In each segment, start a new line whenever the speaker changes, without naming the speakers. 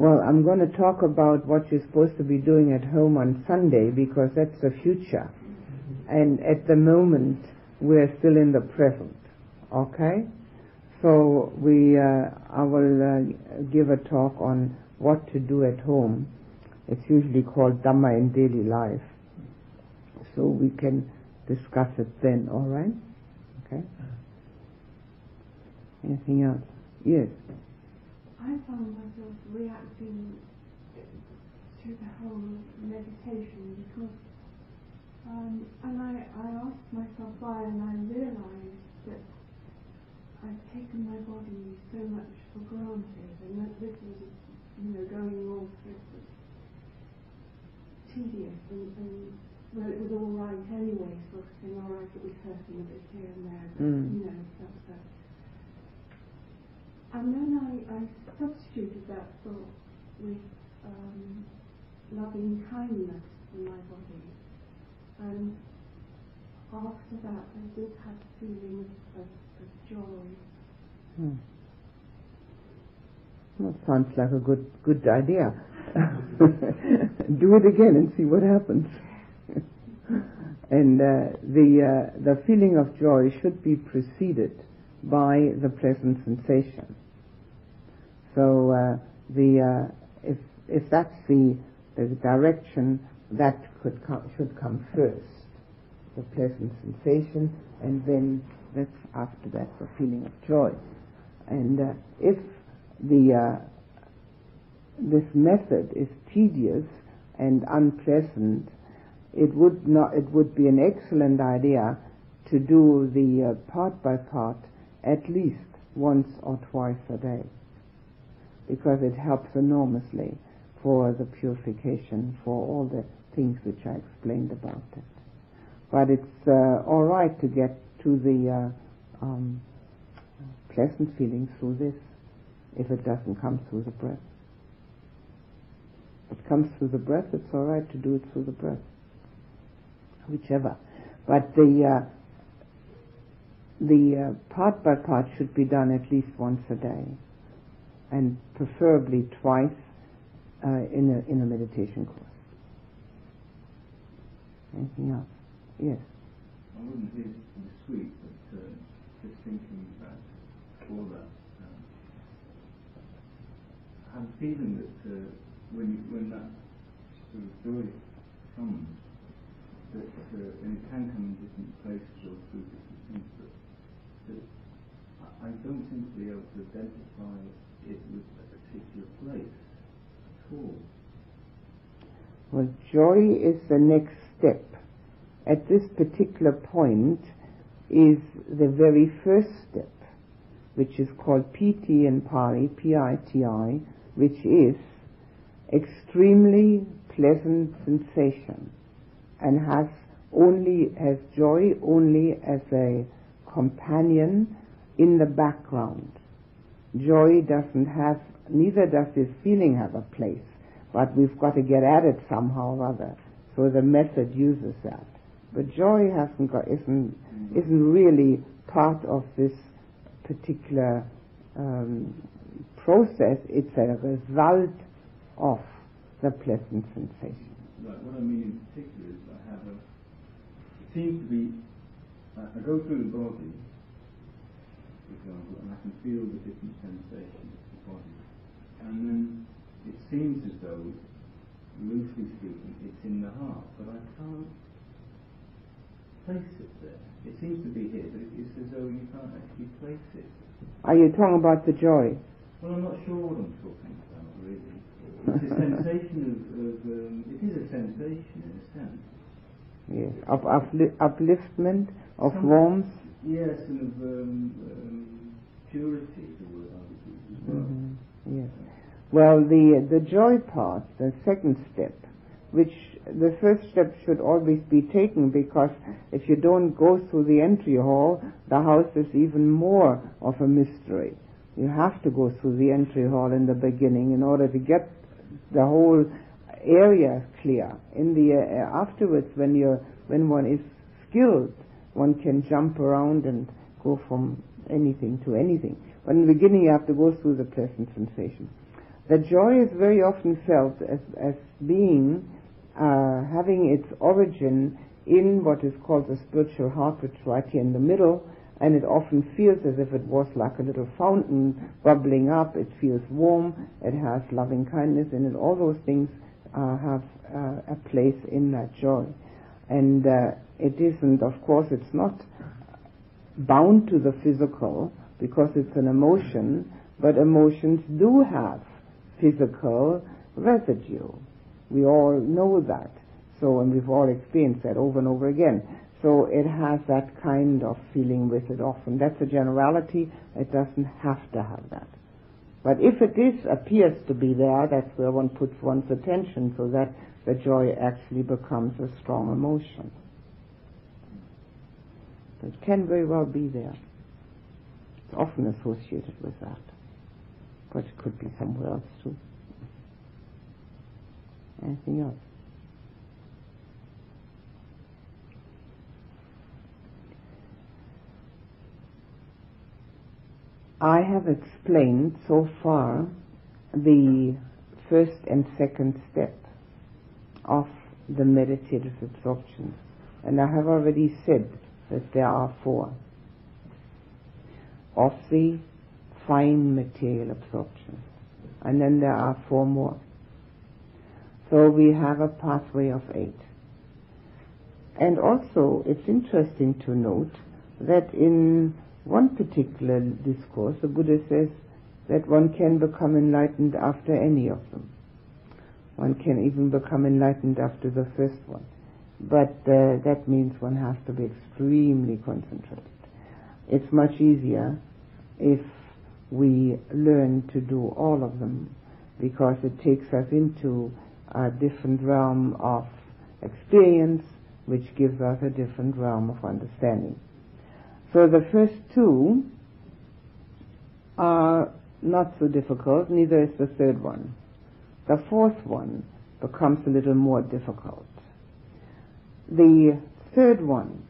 Well, I'm going to talk about what you're supposed to be doing at home on Sunday because that's the future. And at the moment, we're still in the present. Okay? So we, uh, I will uh, give a talk on what to do at home. It's usually called Dhamma in daily life. So we can discuss it then, alright? Okay? Anything else? Yes.
I found myself reacting to the whole meditation because, um, and I, I asked myself why, and I realized that I've taken my body so much for granted, and that this was, you know, going all through tedious, and, and well, it was all right anyway, sort of thing. All right, it was hurting a bit here and there, but
Mm.
you know, stuff that. And then I, I substituted that thought with um, loving kindness in my body. And after that, I did have feelings of, of joy.
Hmm. Well, sounds like a good good idea. Do it again and see what happens. and uh, the uh, the feeling of joy should be preceded by the pleasant sensation. So uh, the uh, if if that's the the direction that could come, should come first, the pleasant sensation, and then that's after that the feeling of joy. And uh, if the uh, this method is tedious and unpleasant, it would not. It would be an excellent idea to do the uh, part by part at least once or twice a day, because it helps enormously for the purification, for all the things which I explained about it. But it's uh, all right to get to the uh, um, pleasant feeling through this if it doesn't come through the breath. If it comes through the breath, it's all right to do it through the breath, whichever. But the uh, the uh, part by part should be done at least once a day, and preferably twice uh, in a in a meditation course. Anything else? Yes.
I wouldn't hear something sweet, but uh, just thinking about all that, um, I have a feeling that uh, when you, when that sort of joy comes, that uh, and it can come in different places or through different things, but that I don't seem to be able to identify it with a particular place at all.
Well, joy is the next step. At this particular point is the very first step, which is called piti and Pali, P-I-T-I, which is extremely pleasant sensation and has only, has joy only as a companion in the background. Joy doesn't have, neither does this feeling have a place, but we've got to get at it somehow or other. So the method uses that. But joy hasn't got, isn't, isn't really part of this particular um, process. It's a result of the pleasant sensation.
Right, what I mean in particular is I have a, it seems to be, I, I go through the body, example, and I can feel the different sensations of the body. And then it seems as though, loosely speaking, it's in the heart, but I can't place it there. It seems to be here, but it's as though you can't actually place it.
Are you talking about the joy?
Well, I'm not sure what I'm talking about, really. It's a sensation of, of um, it is a sensation in a sense.
Yes. Of upli- upliftment, of
Some-
warmth.
Yes, and of um, um, purity, the word as well.
Mhm, Yes. Well, the the joy part, the second step, which the first step should always be taken because if you don't go through the entry hall, the house is even more of a mystery. You have to go through the entry hall in the beginning in order to get the whole area clear. In the uh, afterwards, when you when one is skilled, one can jump around and go from anything to anything. But in the beginning, you have to go through the pleasant sensation. the joy is very often felt as, as being, uh, having its origin in what is called the spiritual heart, which is right here in the middle, and it often feels as if it was like a little fountain bubbling up. It feels warm. It has loving kindness in it. All those things uh, have uh, a place in that joy. And uh, it isn't, of course, it's not bound to the physical because it's an emotion, but emotions do have physical residue. We all know that. So, and we've all experienced that over and over again. So it has that kind of feeling with it often. That's a generality. It doesn't have to have that. But if it is, appears to be there, that's where one puts one's attention so that the joy actually becomes a strong emotion. It can very well be there. It's often associated with that. But it could be somewhere else too. Anything else? I have explained so far the first and second step of the meditative absorption. And I have already said that there are four of the fine material absorption. And then there are four more. So we have a pathway of eight. And also, it's interesting to note that in one particular discourse, the Buddha says that one can become enlightened after any of them. One can even become enlightened after the first one. But uh, that means one has to be extremely concentrated. It's much easier if we learn to do all of them because it takes us into a different realm of experience which gives us a different realm of understanding. So the first two are not so difficult, neither is the third one. The fourth one becomes a little more difficult. The third one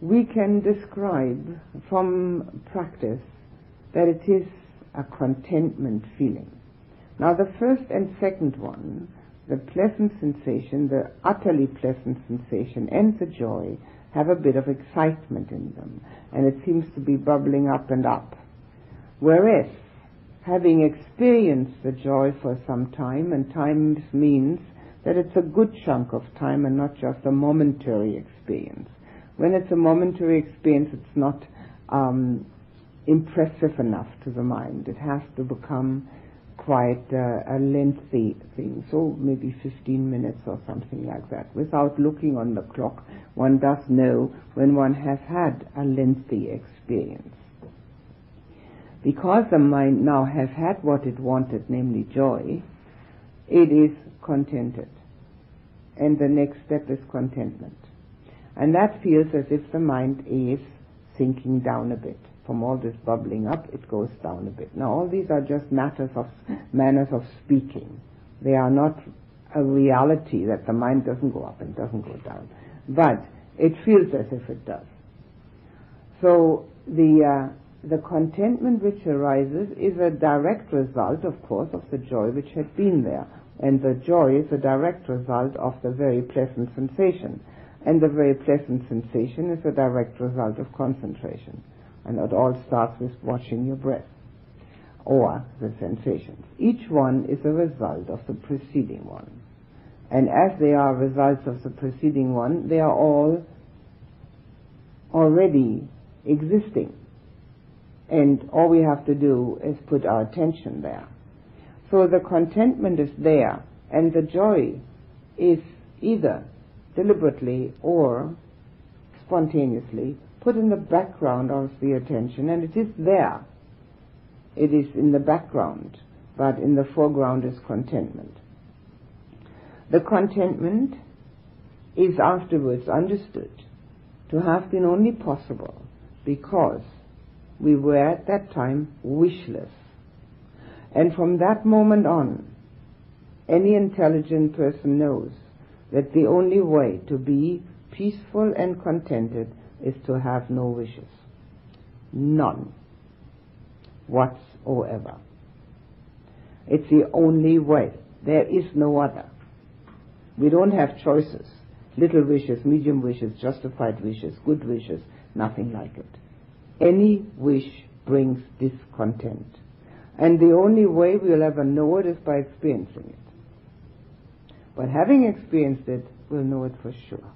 we can describe from practice that it is a contentment feeling. Now the first and second one, the pleasant sensation, the utterly pleasant sensation and the joy have a bit of excitement in them, and it seems to be bubbling up and up. Whereas, having experienced the joy for some time, and time means that it's a good chunk of time and not just a momentary experience. When it's a momentary experience, it's not um, impressive enough to the mind. It has to become quite a lengthy thing, so maybe 15 minutes or something like that. Without looking on the clock, one does know when one has had a lengthy experience. Because the mind now has had what it wanted, namely joy, it is contented. And the next step is contentment. And that feels as if the mind is sinking down a bit from all this bubbling up, it goes down a bit. Now, all these are just matters of manners of speaking. They are not a reality that the mind doesn't go up and doesn't go down, but it feels as if it does. So the uh, the contentment which arises is a direct result, of course, of the joy which had been there, and the joy is a direct result of the very pleasant sensation, and the very pleasant sensation is a direct result of concentration. And it all starts with watching your breath or the sensations. Each one is a result of the preceding one. And as they are results of the preceding one, they are all already existing. And all we have to do is put our attention there. So the contentment is there, and the joy is either deliberately or spontaneously put in the background of the attention, and it is there. It is in the background, but in the foreground is contentment. The contentment is afterwards understood to have been only possible because we were at that time wishless. And from that moment on, any intelligent person knows that the only way to be peaceful and contented is to have no wishes. None. Whatsoever. It's the only way. There is no other. We don't have choices. Little wishes, medium wishes, justified wishes, good wishes, nothing like it. Any wish brings discontent. And the only way we'll ever know it is by experiencing it. But having experienced it, we'll know it for sure.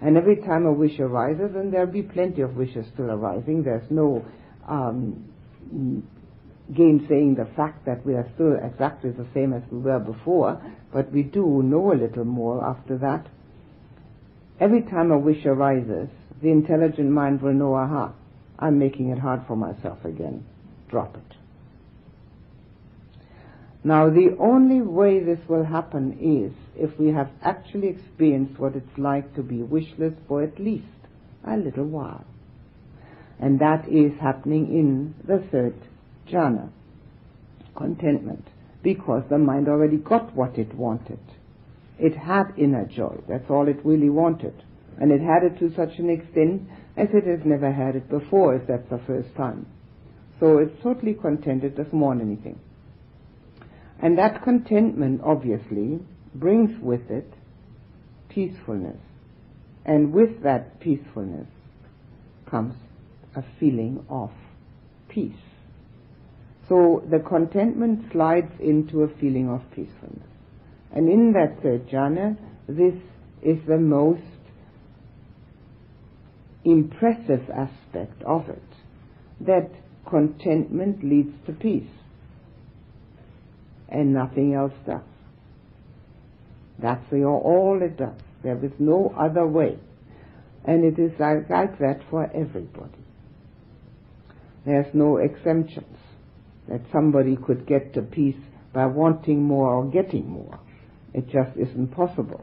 And every time a wish arises, and there'll be plenty of wishes still arising, there's no um, gainsaying the fact that we are still exactly the same as we were before, but we do know a little more after that. Every time a wish arises, the intelligent mind will know, aha, I'm making it hard for myself again. Drop it. Now, the only way this will happen is if we have actually experienced what it's like to be wishless for at least a little while. And that is happening in the third jhana, contentment, because the mind already got what it wanted. It had inner joy. That's all it really wanted. And it had it to such an extent as it has never had it before, if that's the first time. So it's totally contented, doesn't want anything. And that contentment, obviously, brings with it peacefulness. And with that peacefulness comes a feeling of peace. So the contentment slides into a feeling of peacefulness. And in that third jhana, this is the most impressive aspect of it, that contentment leads to peace. And nothing else does. That's all it does. There is no other way. And it is like, like that for everybody. There's no exemptions that somebody could get to peace by wanting more or getting more. It just isn't possible.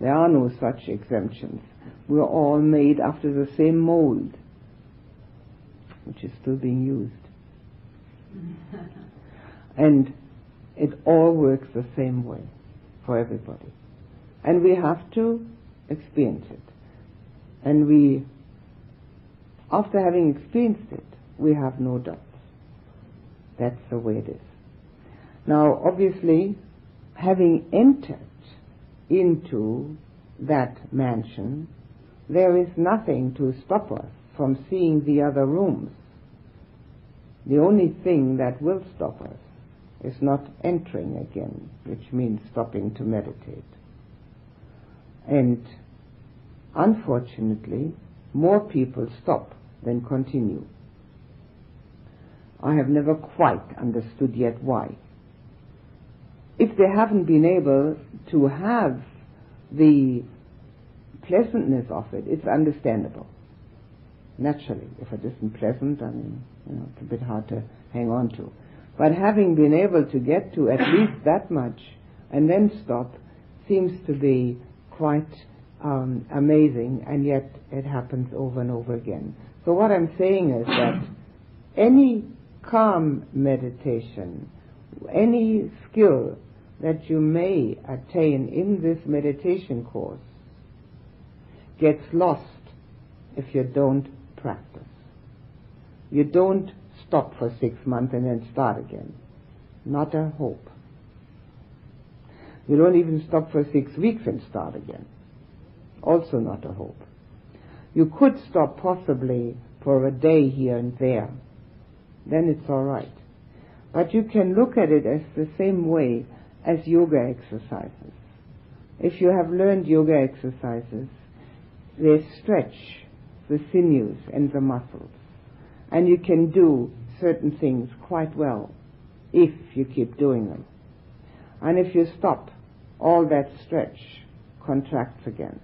There are no such exemptions. We're all made after the same mold, which is still being used. and it all works the same way for everybody. And we have to experience it. And we, after having experienced it, we have no doubts. That's the way it is. Now, obviously, having entered into that mansion, there is nothing to stop us from seeing the other rooms. The only thing that will stop us is not entering again, which means stopping to meditate. And unfortunately, more people stop than continue. I have never quite understood yet why. If they haven't been able to have the pleasantness of it, it's understandable. Naturally, if it isn't pleasant, I mean, you know, it's a bit hard to hang on to. But having been able to get to at least that much and then stop seems to be quite um, amazing, and yet it happens over and over again. So what I'm saying is that any calm meditation, any skill that you may attain in this meditation course gets lost if you don't practice. You don't stop for six months and then start again. Not a hope. You don't even stop for six weeks and start again. Also not a hope. You could stop possibly for a day here and there. Then it's alright. But you can look at it as the same way as yoga exercises. If you have learned yoga exercises, they stretch the sinews and the muscles. And you can do certain things quite well if you keep doing them. And if you stop, all that stretch contracts again.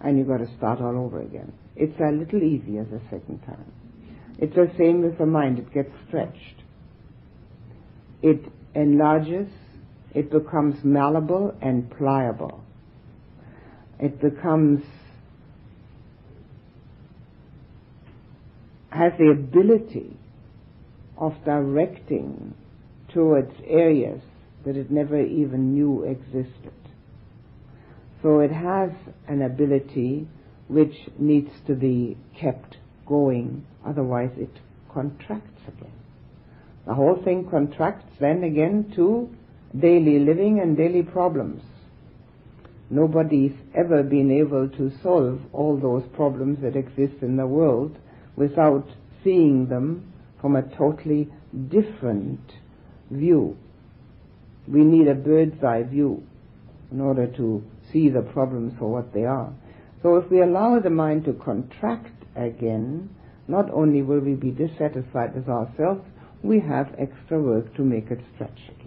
And you've got to start all over again. It's a little easier the second time. It's the same with the mind. It gets stretched. It enlarges it becomes malleable and pliable. It becomes, has the ability of directing towards areas that it never even knew existed. So it has an ability which needs to be kept going, otherwise it contracts again. The whole thing contracts then again to daily living and daily problems. Nobody's ever been able to solve all those problems that exist in the world without seeing them from a totally different view. We need a bird's eye view in order to see the problems for what they are. So if we allow the mind to contract again, not only will we be dissatisfied with ourselves, we have extra work to make it stretch again.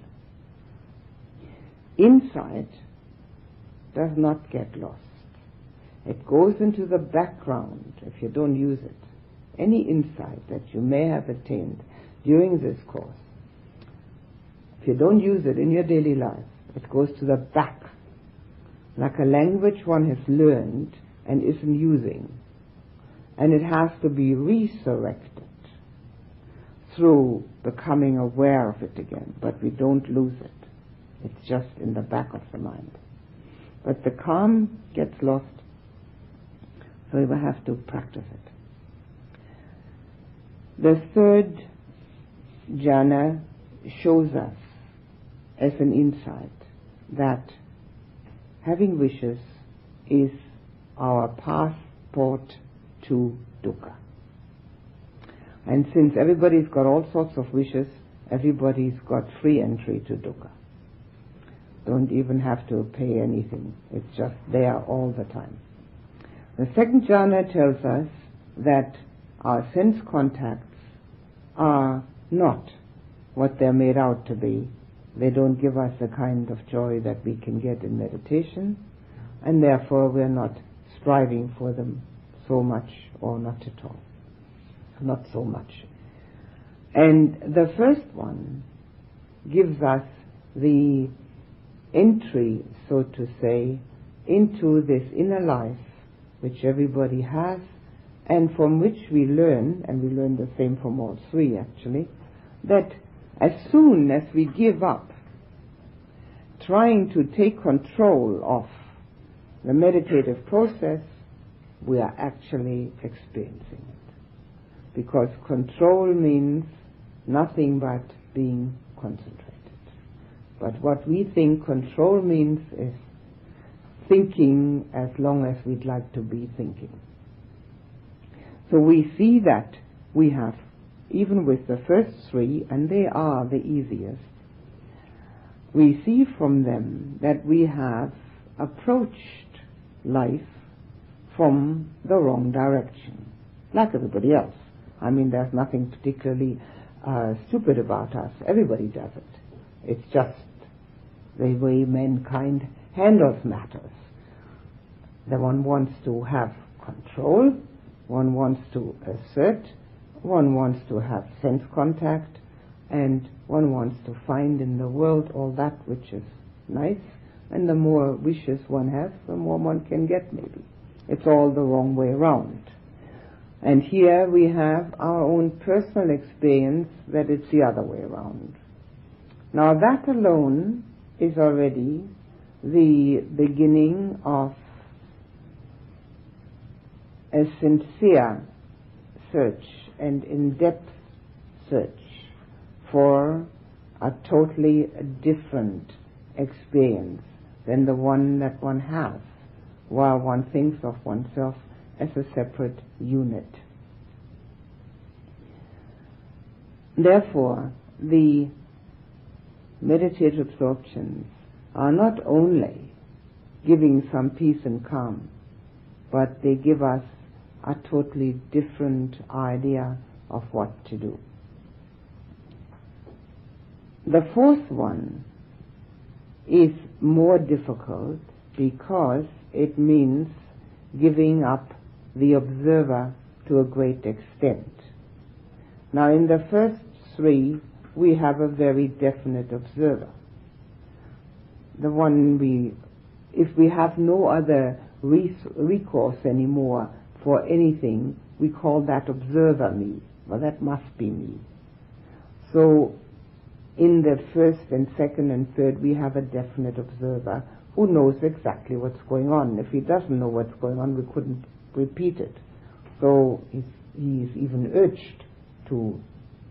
Insight does not get lost. It goes into the background if you don't use it. Any insight that you may have attained during this course, if you don't use it in your daily life, it goes to the back, like a language one has learned and isn't using. And it has to be resurrected through becoming aware of it again, but we don't lose it. It's just in the back of the mind. But the calm gets lost, so we will have to practice it. The third jhana shows us as an insight that having wishes is our passport to dukkha. And since everybody's got all sorts of wishes, everybody's got free entry to dukkha. Don't even have to pay anything. It's just there all the time. The second jhana tells us that our sense contacts are not what they're made out to be. They don't give us the kind of joy that we can get in meditation, and therefore we're not striving for them so much or not at all. Not so much. And the first one gives us the entry, so to say, into this inner life which everybody has and from which we learn, and we learn the same from all three actually, that as soon as we give up trying to take control of the meditative process, we are actually experiencing it. Because control means nothing but being concentrated. But what we think control means is thinking as long as we'd like to be thinking. So we see that we have, even with the first three, and they are the easiest, we see from them that we have approached life from the wrong direction, like everybody else. I mean, there's nothing particularly uh, stupid about us. Everybody does it. It's just the way mankind handles matters. The one wants to have control, one wants to assert, one wants to have sense contact, and one wants to find in the world all that which is nice, and the more wishes one has, the more one can get maybe. It's all the wrong way around. And here we have our own personal experience that it's the other way around. Now that alone is already the beginning of a sincere search and in-depth search for a totally different experience than the one that one has while one thinks of oneself as a separate unit. Therefore, the meditative absorptions are not only giving some peace and calm, but they give us a totally different idea of what to do. The fourth one is more difficult because it means giving up the observer to a great extent. Now in the first three, we have a very definite observer. The one we, if we have no other recourse anymore for anything, we call that observer me. Well, that must be me. So, in the first and second and third, we have a definite observer who knows exactly what's going on. If he doesn't know what's going on, we couldn't repeat it. So, he's, is even urged to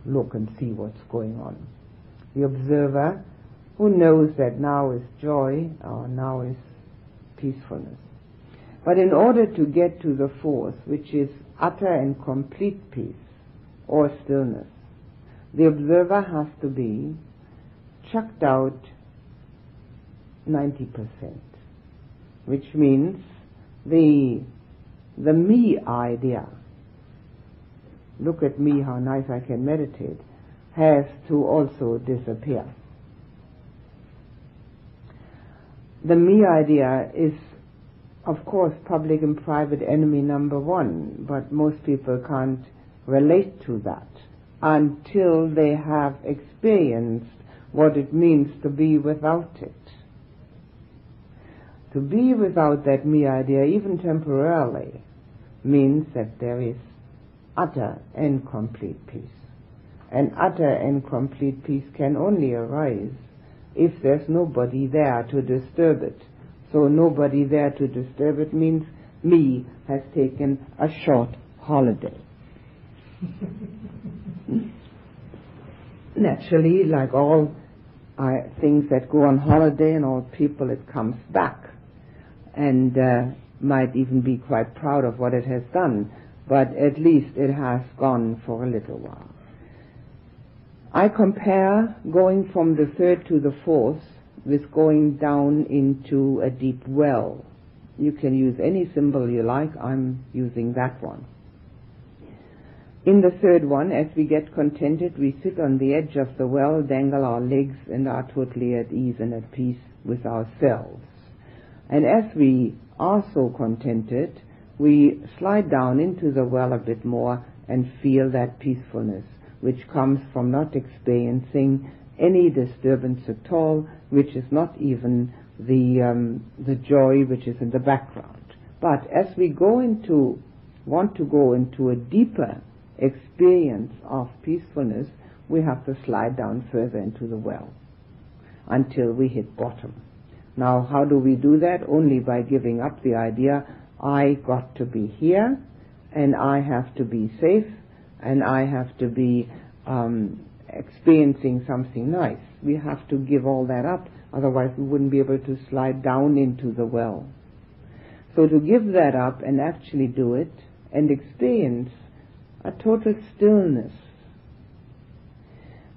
look and see what's going on. The observer who knows that now is joy or now is peacefulness. But in order to get to the fourth, which is utter and complete peace or stillness, the observer has to be chucked out 90%, which means the, the me idea, look at me, how nice I can meditate, has to also disappear. The me idea is, of course, public and private enemy number one, but most people can't relate to that until they have experienced what it means to be without it. To be without that me idea, even temporarily, means that there is utter and complete peace. And utter and complete peace can only arise if there's nobody there to disturb it. So nobody there to disturb it means me has taken a short holiday. Naturally, like all uh, things that go on holiday and all people, it comes back and uh, might even be quite proud of what it has done, but at least it has gone for a little while. I compare going from the third to the fourth with going down into a deep well. You can use any symbol you like, I'm using that one. In the third one, as we get contented, we sit on the edge of the well, dangle our legs, and are totally at ease and at peace with ourselves. And as we are so contented, we slide down into the well a bit more and feel that peacefulness, which comes from not experiencing any disturbance at all, which is not even the um, the joy which is in the background. But as we go into want to go into a deeper experience of peacefulness, we have to slide down further into the well until we hit bottom. Now, how do we do that? Only by giving up the idea, I got to be here, and I have to be safe, and I have to be um, experiencing something nice. We have to give all that up, otherwise we wouldn't be able to slide down into the well. So to give that up and actually do it and experience a total stillness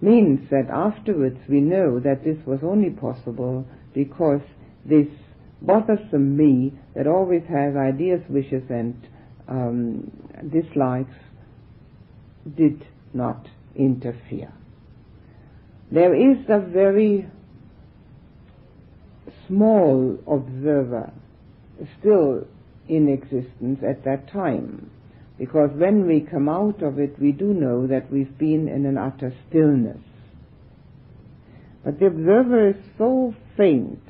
means that afterwards we know that this was only possible because this bothersome me that always has ideas, wishes, and um, dislikes did not interfere. There is a very small observer still in existence at that time because when we come out of it, we do know that we've been in an utter stillness. But the observer is so faint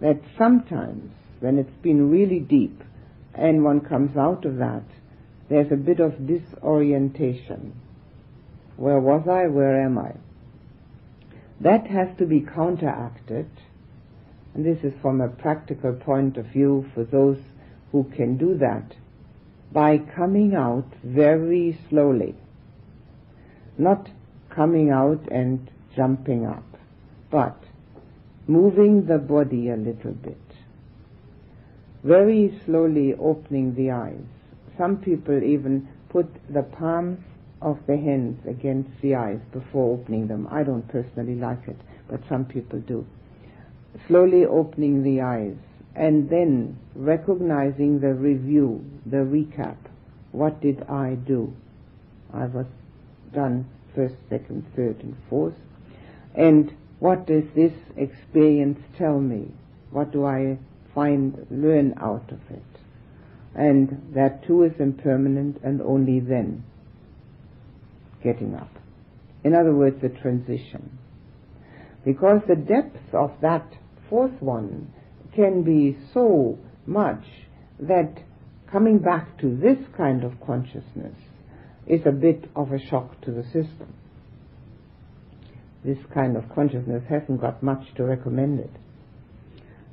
that sometimes, when it's been really deep and one comes out of that, there's a bit of disorientation. Where was I? Where am I? That has to be counteracted, and this is from a practical point of view for those who can do that by coming out very slowly. Not coming out and jumping up, but moving the body a little bit. Very slowly opening the eyes. Some people even put the palms of the hands against the eyes before opening them. I don't personally like it, but some people do. Slowly opening the eyes and then recognizing the review, the recap. What did I do? I was done first, second, third, and fourth. And what does this experience tell me? What do I find, learn out of it? And that too is impermanent and only then getting up. In other words, the transition. Because the depth of that fourth one can be so much that coming back to this kind of consciousness is a bit of a shock to the system. This kind of consciousness hasn't got much to recommend it.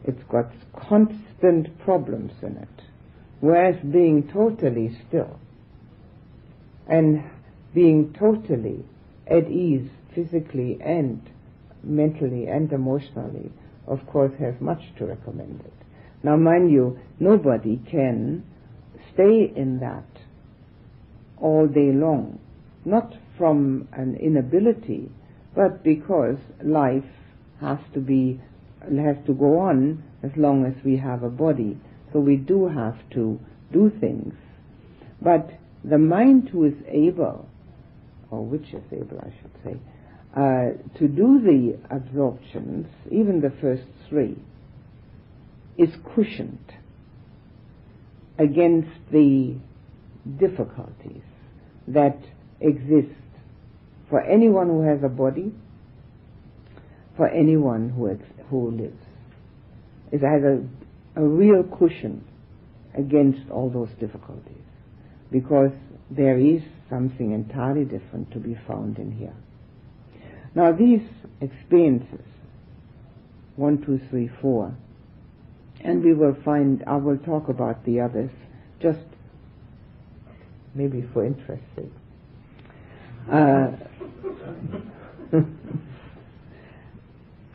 It's got constant problems in it. Whereas being totally still and being totally at ease physically and mentally and emotionally, of course, has much to recommend it. Now, mind you, nobody can stay in that all day long, not from an inability, but because life has to be has to go on as long as we have a body. So we do have to do things. But the mind who is able, or which is able, I should say, uh, to do the absorptions, even the first three, is cushioned against the difficulties that exist for anyone who has a body, for anyone who, ex- who lives. It has a, a real cushion against all those difficulties because there is something entirely different to be found in here. Now these experiences, one, two, three, four, and we will find, I will talk about the others just maybe for interest sake. Uh,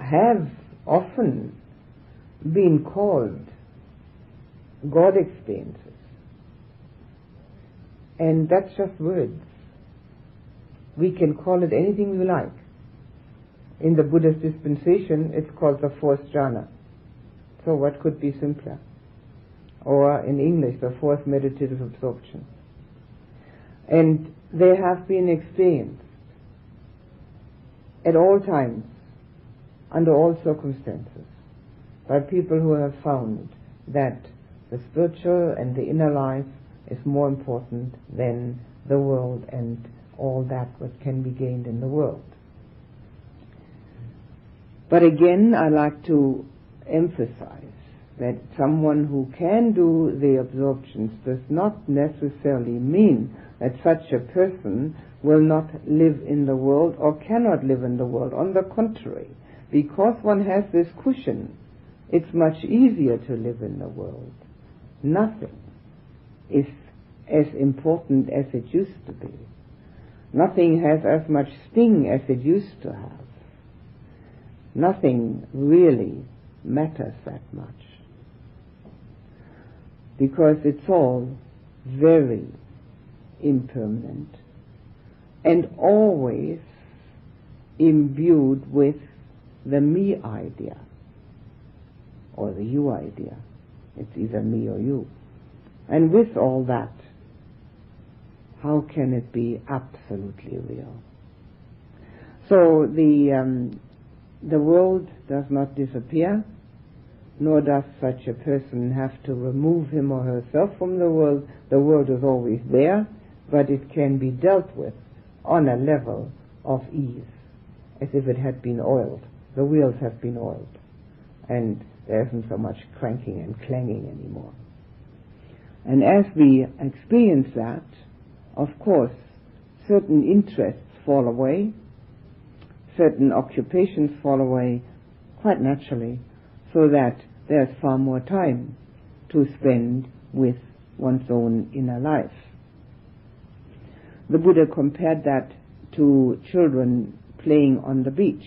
have often been called God experiences. And that's just words. We can call it anything we like. In the Buddhist dispensation, it's called the fourth jhana. So what could be simpler? Or in English, the fourth meditative absorption. And they have been experienced at all times, under all circumstances, by people who have found that the spiritual and the inner life is more important than the world and all that what can be gained in the world. But again, I like to emphasize that someone who can do the absorptions does not necessarily mean that such a person will not live in the world or cannot live in the world. On the contrary, because one has this cushion, it's much easier to live in the world. Nothing is as important as it used to be. Nothing has as much sting as it used to have. Nothing really matters that much. Because it's all very impermanent and always imbued with the me idea or the you idea. It's either me or you. And with all that, how can it be absolutely real? So the um, the world does not disappear, nor does such a person have to remove him or herself from the world. The world is always there, but it can be dealt with on a level of ease, as if it had been oiled. The wheels have been oiled, and there isn't so much cranking and clanging anymore. And as we experience that, of course, certain interests fall away, certain occupations fall away quite naturally, so that there's far more time to spend with one's own inner life. The Buddha compared that to children playing on the beach.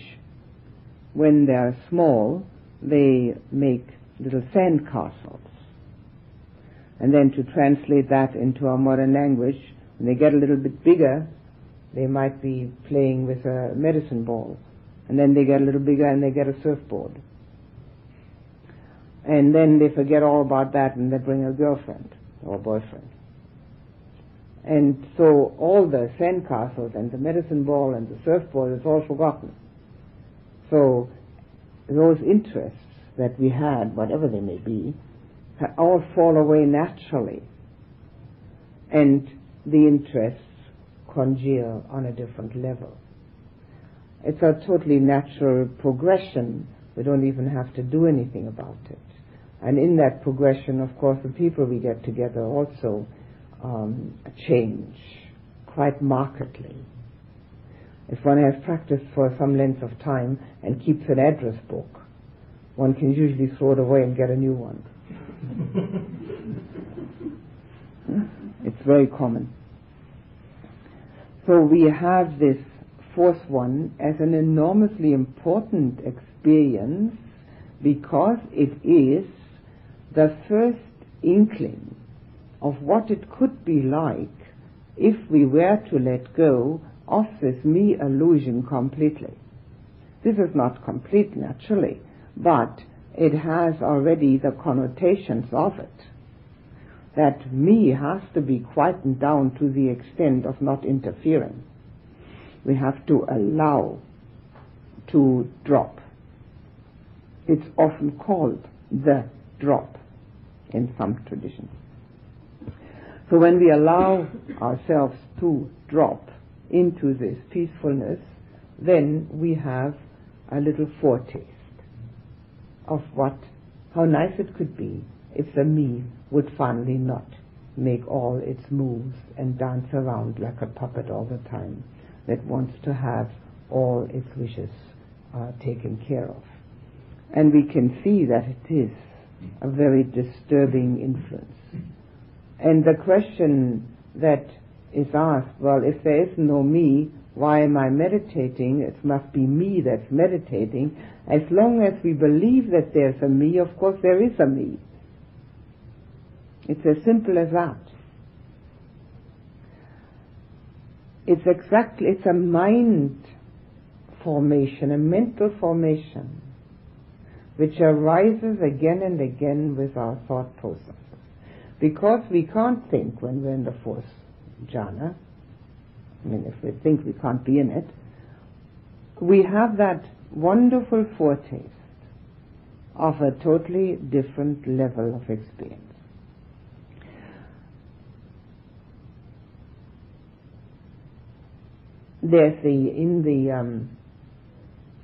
When they're small, they make little sand castles. And then to translate that into our modern language, when they get a little bit bigger, they might be playing with a medicine ball. And then they get a little bigger and they get a surfboard. And then they forget all about that and they bring a girlfriend or a boyfriend. And so all the sandcastles and the medicine ball and the surfboard is all forgotten. So those interests that we had, whatever they may be, all fall away naturally. And the interests congeal on a different level. It's a totally natural progression. We don't even have to do anything about it. And in that progression, of course, the people we get together also um, change quite markedly. If one has practiced for some length of time and keeps an address book, one can usually throw it away and get a new one. it's very common. So we have this fourth one as an enormously important experience because it is the first inkling of what it could be like if we were to let go of this me illusion completely. This is not complete naturally, but it has already the connotations of it. That me has to be quietened down to the extent of not interfering. We have to allow to drop. It's often called the drop in some traditions. So when we allow ourselves to drop into this peacefulness, then we have a little foretaste of what, how nice it could be if the me would finally not make all its moves and dance around like a puppet all the time that wants to have all its wishes uh, taken care of. And we can see that it is a very disturbing influence. And the question that is asked, well, if there is no me, why am I meditating? It must be me that's meditating. As long as we believe that there's a me, of course there is a me. It's as simple as that. It's exactly, it's a mind formation, a mental formation, which arises again and again with our thought processes. Because we can't think when we're in the fourth jhana, I mean, if we think we can't be in it, we have that wonderful foretaste of a totally different level of experience. There's the in the um,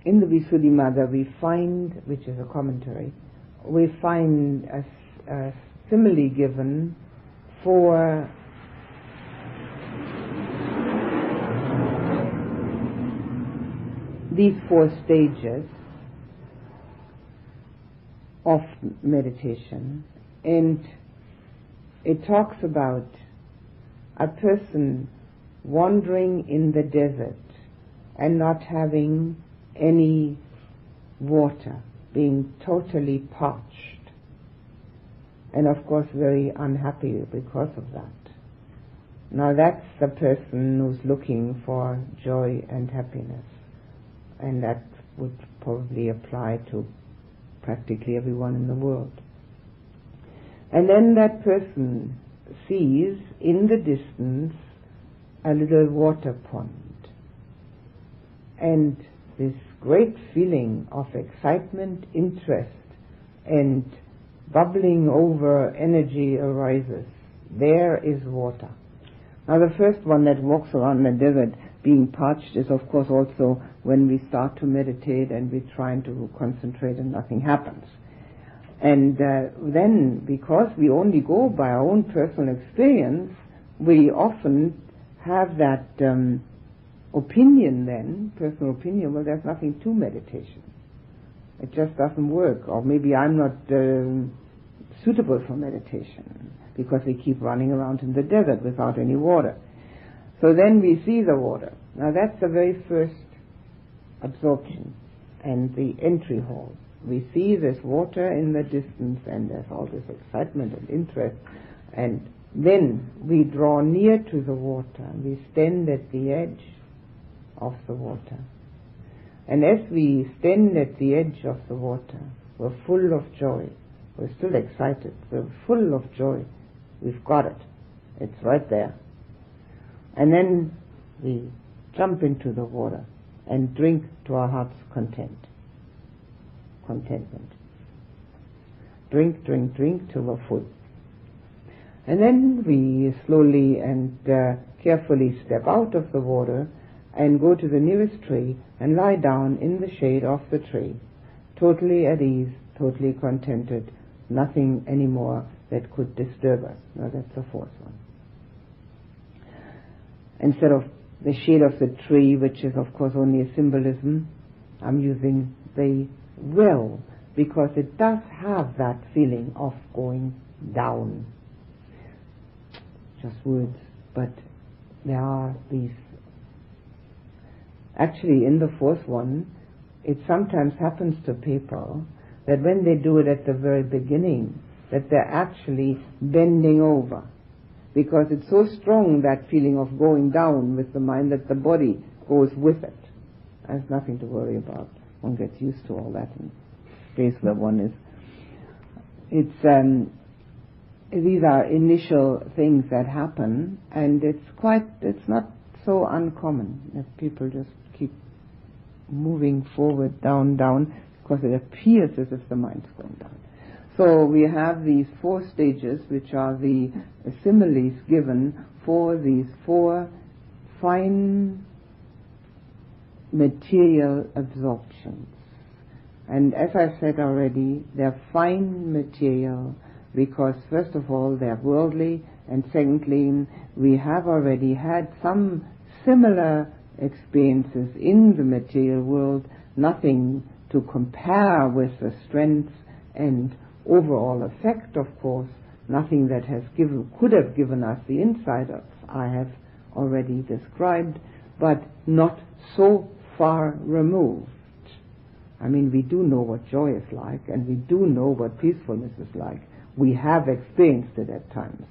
in the Visuddhimagga we find, which is a commentary, we find a, a simile given for these four stages of meditation. And it talks about a person wandering in the desert and not having any water, being totally parched, and of course very unhappy because of that. Now that's the person who's looking for joy and happiness and that would probably apply to practically everyone in the world. And then that person sees in the distance a little water pond. And this great feeling of excitement, interest, and bubbling over energy arises. There is water. Now the first one that walks around the desert being parched is of course also when we start to meditate and we're trying to concentrate and nothing happens. And uh, then, because we only go by our own personal experience, we often have that um, opinion then, personal opinion, well, there's nothing to meditation. It just doesn't work. Or maybe I'm not uh, suitable for meditation because we keep running around in the desert without any water. So then we see the water. Now that's the very first absorption and the entry hall. We see this water in the distance and there's all this excitement and interest and then we draw near to the water. We stand at the edge of the water. And as we stand at the edge of the water, we're full of joy. We're still excited. We're full of joy. We've got it. It's right there. And then we jump into the water and drink to our heart's content. Contentment. Drink, drink, drink till we're full. And then we slowly and uh, carefully step out of the water and go to the nearest tree and lie down in the shade of the tree, totally at ease, totally contented, nothing anymore that could disturb us. Now that's the fourth one. Instead of the shade of the tree, which is of course only a symbolism, I'm using the well because it does have that feeling of going down. Just words, but there are these Actually, in the fourth one, it sometimes happens to people that when they do it at the very beginning, that they're actually bending over. Because it's so strong, that feeling of going down with the mind, that the body goes with it. There's nothing to worry about. One gets used to all that in space where one is. It's, um, these are initial things that happen, and it's quite, it's not so uncommon that people just keep moving forward, down, down, because it appears as if the mind's going down. So we have these four stages, which are the similes given for these four fine material absorptions. And as I said already, they're fine material because first of all they're worldly and secondly we have already had some similar experiences in the material world, nothing to compare with the strength and overall effect, of course, nothing that has given, could have given us the insight of, I have already described, but not so far removed. I mean, we do know what joy is like, and we do know what peacefulness is like. We have experienced it at times.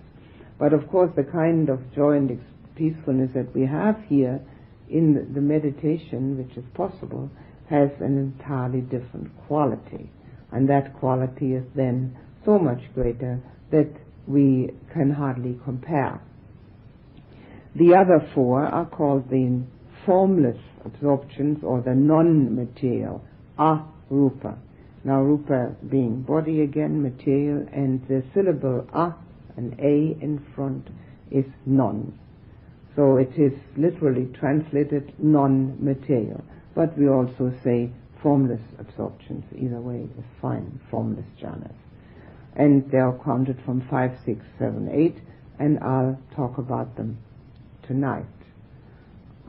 But of course, the kind of joy and peacefulness that we have here in the meditation, which is possible, has an entirely different quality. And that quality is then so much greater that we can hardly compare. The other four are called the formless absorptions or the non-material, arupa. Now rupa being body again, material, and the syllable a, an a in front, is non. So it is literally translated non-material. But we also say formless absorptions. Either way is fine, formless jhanas. And they are counted from 5, 6, 7, 8, and I'll talk about them tonight.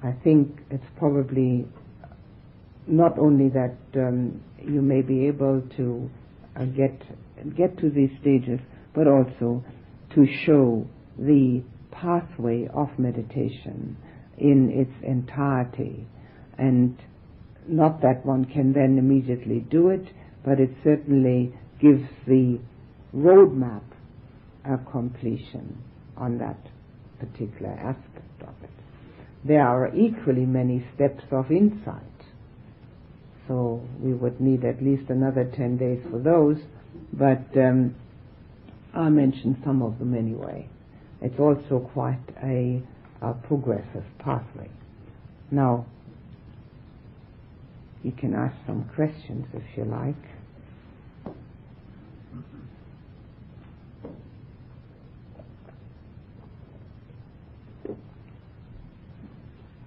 I think it's probably not only that um, you may be able to uh, get get to these stages, but also to show the pathway of meditation in its entirety and not that one can then immediately do it, but it certainly gives the roadmap a completion on that particular aspect of it. There are equally many steps of insight. So we would need at least another 10 days for those, but um, I'll mention some of them anyway. It's also quite a, a progressive pathway. Now, you can ask some questions if you like.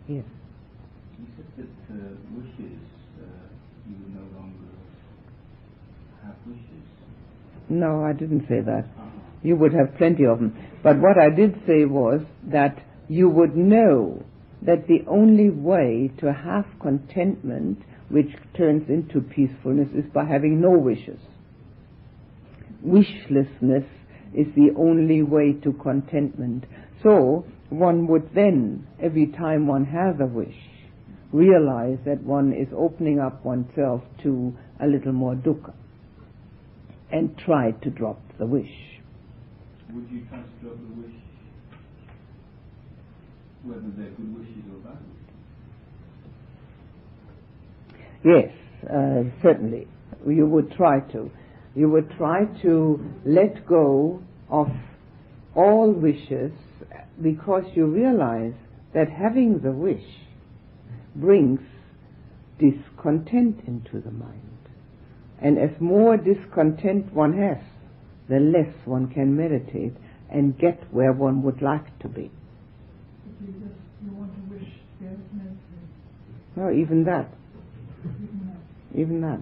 Yes.
You said that uh, wishes, uh, you no longer have wishes.
No, I didn't say that. You would have plenty of them. But what I did say was that you would know that the only way to have contentment which turns into peacefulness is by having no wishes. Wishlessness is the only way to contentment. So one would then, every time one has a wish, realize that one is opening up oneself to a little more dukkha and try to drop the wish.
Would you try to drop the wish, whether they're good wishes or bad wishes?
Yes, uh, certainly. You would try to. You would try to let go of all wishes because you realize that having the wish brings discontent into the mind. And as more discontent one has, the less one can meditate and get where one would like to be.
You just you want to wish there is no
No, even that. Even that.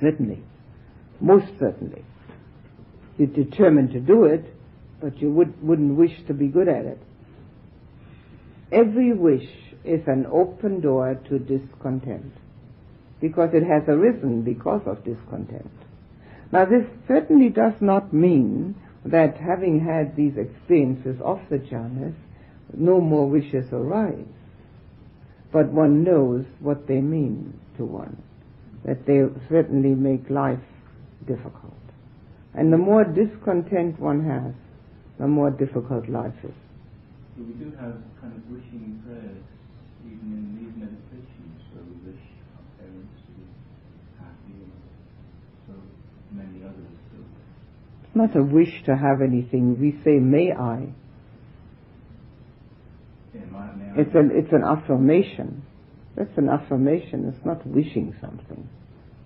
Certainly. Most certainly. You're determined to do it, but you would, wouldn't wish to be good at it. Every wish is an open door to discontent because it has arisen because of discontent. Now this certainly does not mean that having had these experiences of the jhanas, no more wishes arise. but one knows what they mean to one, that they certainly make life difficult. And the more discontent one has, the more difficult life is.
So we do have kind of wishing prayers even in these meditations where we wish our parents to be happy and so many others do.
It's not a wish to have anything. We say, may I.
Yeah, my, may I-
It's an, it's an affirmation. That's an affirmation. It's not wishing something.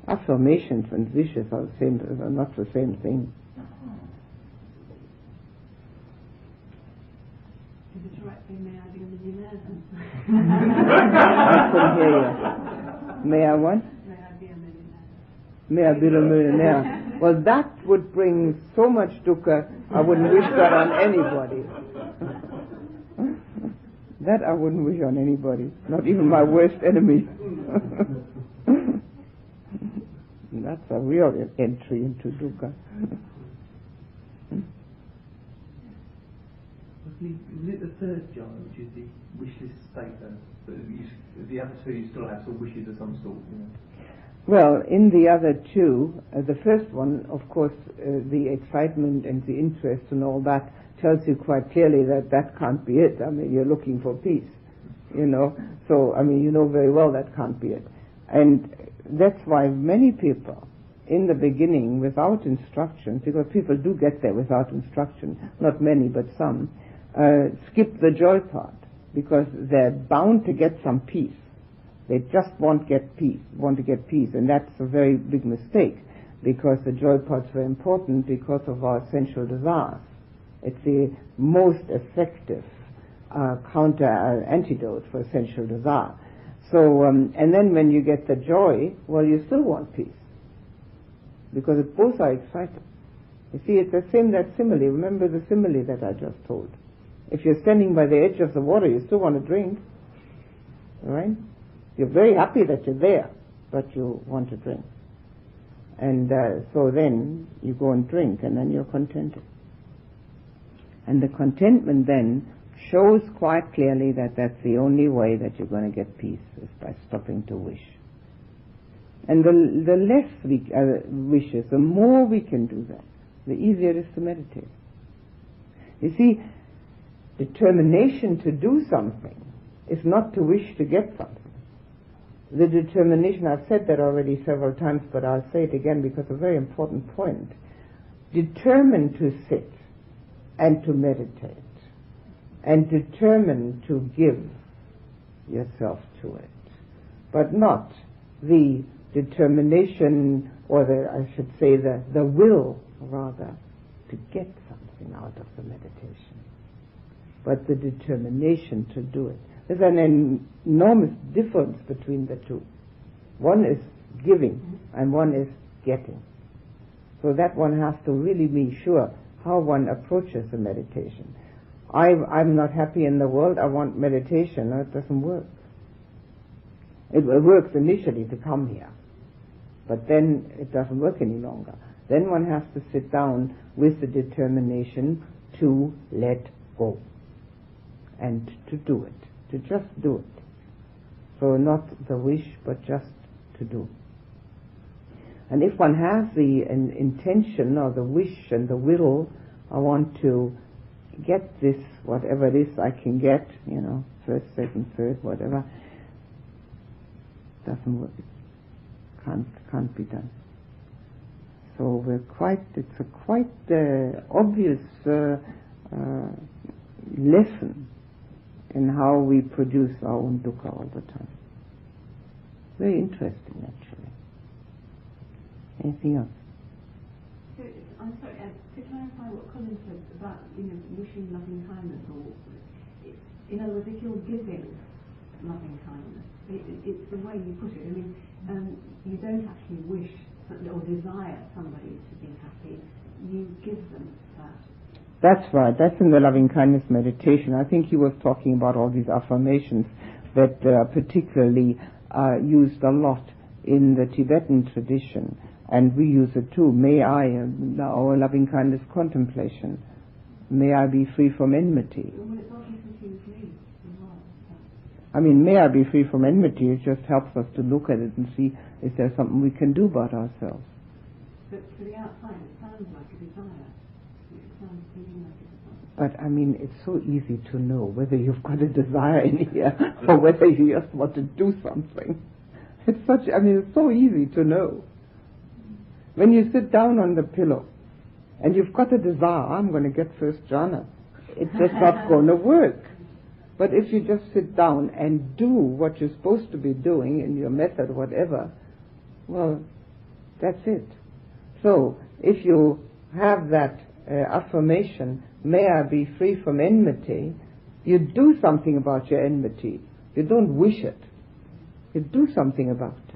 Affirmations and wishes are, the same, are not the same thing.
Is it right may I be a millionaire then?
I couldn't hear you. May I what?
may I be a millionaire?
May I be a millionaire? Well, that would bring so much dukkha, I wouldn't wish that on anybody. That I wouldn't wish on anybody, not even my worst enemy. That's a real entry into dukkha.
It the third jhana, which is the wishless state? But you, the other two you still have some wishes of some sort, you know?
Well, in the other two, uh, the first one, of course, uh, the excitement and the interest and all that tells you quite clearly that that can't be it. I mean, you're looking for peace, you know. So, I mean, you know very well that can't be it. And that's why many people, in the beginning, without instruction, because people do get there without instruction, not many, but some, uh, skip the joy part because they're bound to get some peace. They just won't get peace, want to get peace, and that's a very big mistake because the joy part's very important because of our essential desires. It's the most effective uh, counter uh, antidote for essential desire. So, um, and then when you get the joy, well, you still want peace because it, both are exciting. You see, it's the same that simile. Remember the simile that I just told. If you're standing by the edge of the water, you still want to drink, right? You're very happy that you're there, but you want to drink. And uh, so then you go and drink, and then you're contented. And the contentment then shows quite clearly that that's the only way that you're going to get peace is by stopping to wish. And the, the less we uh, wishes, the more we can do that, the easier it is to meditate. You see, determination to do something is not to wish to get something. The determination, I've said that already several times, but I'll say it again because it's a very important point. Determined to sit and to meditate and determined to give yourself to it, but not the determination or the, I should say the, the will rather to get something out of the meditation, but the determination to do it. There's an enormous difference between the two. One is giving and one is getting. So that one has to really be sure how one approaches the meditation. I, I'm not happy in the world, I want meditation. No, it doesn't work. It works initially to come here, but then it doesn't work any longer. Then one has to sit down with the determination to let go and to do it, to just do it. So not the wish, but just to do. And if one has the in, intention or the wish and the will, I want to get this, whatever it is I can get, you know, first, second, third, whatever, doesn't work. Can't, can't be done. So we're quite, it's a quite uh, obvious uh, uh, lesson in how we produce our own dukkha all the time. Very interesting, actually. Anything else?
So, I'm sorry, uh, to clarify what Colin said about, you know, wishing loving kindness, or in other words, if you're giving loving kindness, it, it, it's the way you put it. I mean, um, you don't actually wish or desire somebody to be happy. You give them that.
That's right. That's in the loving kindness meditation. I think he was talking about all these affirmations that are particularly uh, used a lot in the Tibetan tradition, and we use it too. May I, uh, our loving kindness contemplation, may I be free from enmity.
Well, it's obviously with me as well.
I mean, may I be free from enmity? It just helps us to look at it and see if there's something we can do about ourselves.
But for the outside, it sounds like a desire. It sounds like a desire.
But I mean, it's so easy to know whether you've got a desire in here or whether you just want to do something. It's such, I mean, it's so easy to know. When you sit down on the pillow and you've got a desire, I'm going to get first jhana, it's just not going to work. But if you just sit down and do what you're supposed to be doing in your method, whatever, well, that's it. So, if you have that uh, affirmation, may I be free from enmity, you do something about your enmity. You don't wish it. You do something about it.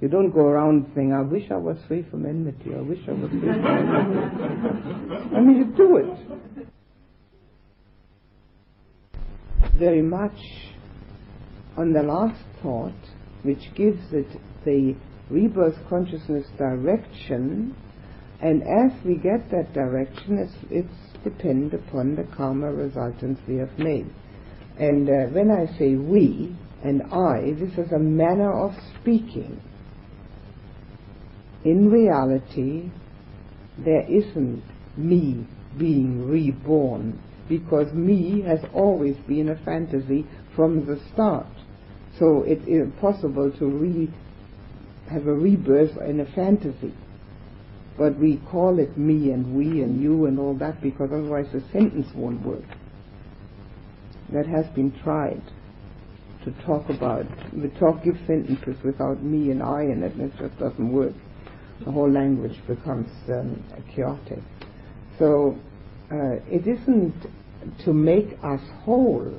You don't go around saying, I wish I was free from enmity, I wish I was free from enmity. I mean, you do it. Very much on the last thought, which gives it the rebirth consciousness direction, and as we get that direction, it's, it's depend upon the karma resultants we have made. And uh, when I say we and I, this is a manner of speaking. In reality, there isn't me being reborn because me has always been a fantasy from the start. So it's impossible to re- have a rebirth in a fantasy. But we call it me and we and you and all that because otherwise the sentence won't work. That has been tried to talk about. We talk, give sentences without me and I in it, and it just doesn't work. The whole language becomes um, chaotic. So uh, it isn't to make us whole.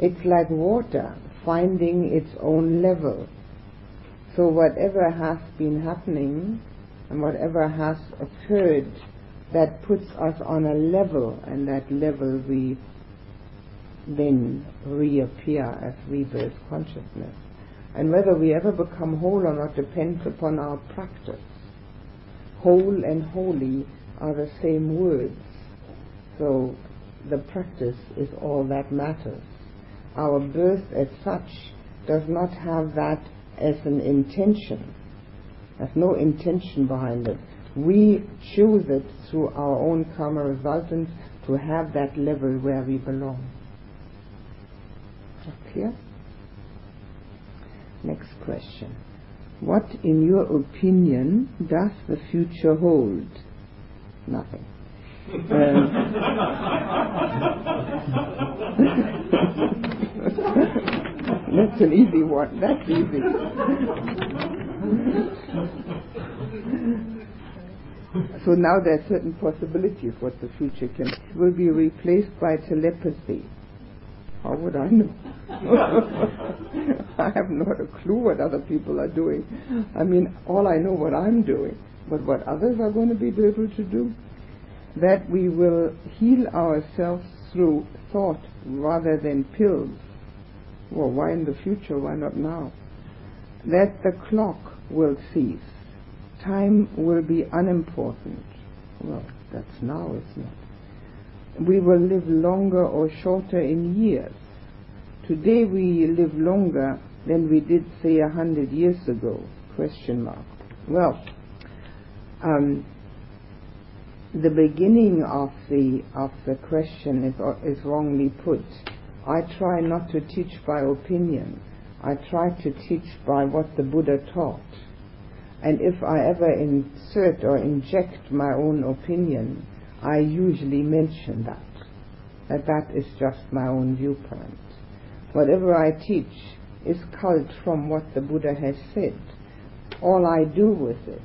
It's like water finding its own level. So whatever has been happening and whatever has occurred, that puts us on a level, and that level we then reappear as rebirth consciousness. And whether we ever become whole or not depends upon our practice. Whole and holy are the same words. So the practice is all that matters. Our birth as such does not have that as an intention. There's no intention behind it. We choose it through our own karma resultants to have that level where we belong. Clear? Next question. What, in your opinion, does the future hold? Nothing. Um, that's an easy one. That's easy. so now there are certain possibilities what the future can will be replaced by telepathy. How would I know? I have not a clue what other people are doing. I mean, all I know what I'm doing, but what others are going to be able to do, that we will heal ourselves through thought rather than pills. Well, why in the future? Why not now? That the clock will cease. Time will be unimportant. Well, that's now, isn't it? we will live longer or shorter in years. Today we live longer than we did, say, a hundred years ago. Question mark. Well, um, the beginning of the of the question is is wrongly put. I try not to teach by opinion. I try to teach by what the Buddha taught. And if I ever insert or inject my own opinion, I usually mention that. That that is just my own viewpoint. Whatever I teach is culled from what the Buddha has said. All I do with it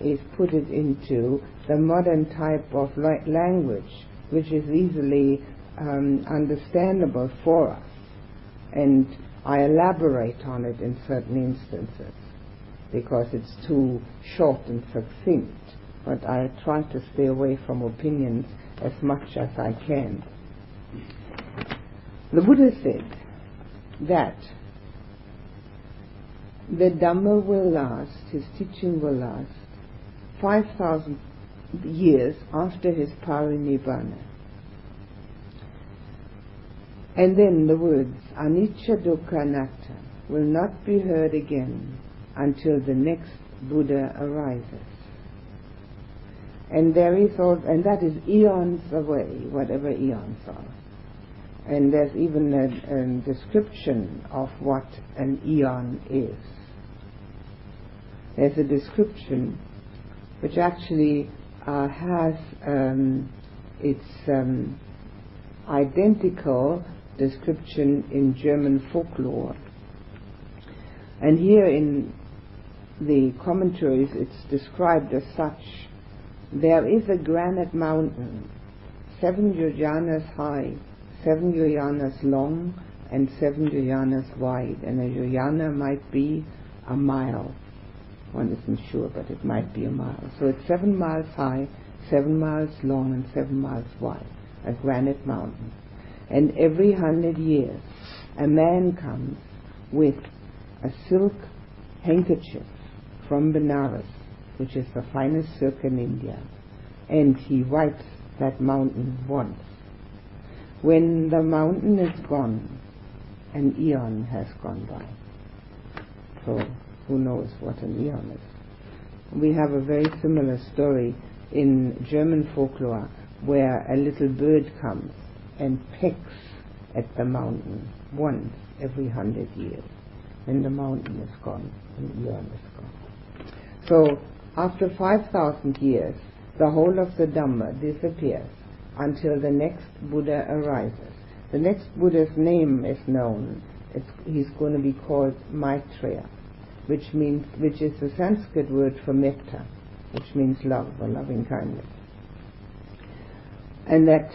is put it into the modern type of language, which is easily um, understandable for us. And I elaborate on it in certain instances because it's too short and succinct but I try to stay away from opinions as much as I can. The Buddha said that the Dhamma will last, his teaching will last, 5,000 years after his parinibbana. And then the words Anicca Dukkha Anatta will not be heard again until the next Buddha arises. And there is all, and that is eons away, whatever eons are. And there's even a, a description of what an eon is. There's a description which actually uh, has um, its um, identical description in German folklore. And here in the commentaries it's described as such. There is a granite mountain, seven yojanas high, seven yojanas long, and seven yojanas wide. And a yojana might be a mile. One isn't sure, but it might be a mile. So it's seven miles high, seven miles long, and seven miles wide. A granite mountain. And every hundred years, a man comes with a silk handkerchief from Benares, which is the finest silk in India, and he wipes that mountain once. When the mountain is gone, an eon has gone by. So who knows what an eon is? We have a very similar story in German folklore where a little bird comes and pecks at the mountain once every hundred years. When the mountain is gone, an eon is gone. So after 5,000 years, the whole of the Dhamma disappears until the next Buddha arises. The next Buddha's name is known. It's, he's going to be called Maitreya, which means, which is the Sanskrit word for metta, which means love or loving kindness. And that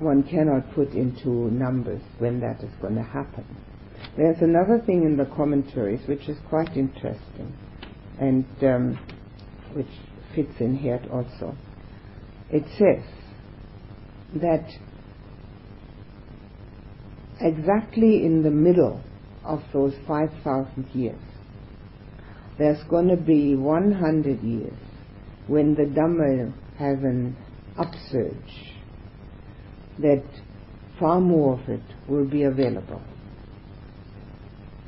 one cannot put into numbers when that is going to happen. There's another thing in the commentaries which is quite interesting and um, which fits in here also. It says that exactly in the middle of those 5,000 years, there's going to be 100 years when the Dhamma has an upsurge, that far more of it will be available.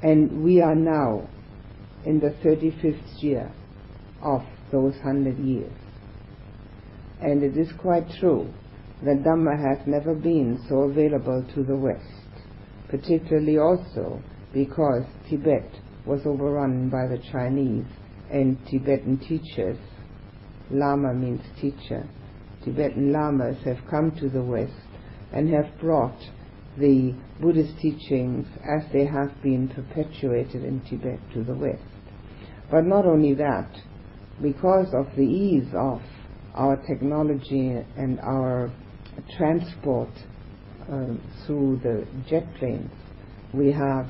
And we are now in the 35th year of those hundred years. And it is quite true that Dhamma has never been so available to the West, particularly also because Tibet was overrun by the Chinese and Tibetan teachers, Lama means teacher, Tibetan Lamas have come to the West and have brought the Buddhist teachings as they have been perpetuated in Tibet to the West. But not only that, because of the ease of our technology and our transport uh, through the jet planes, we have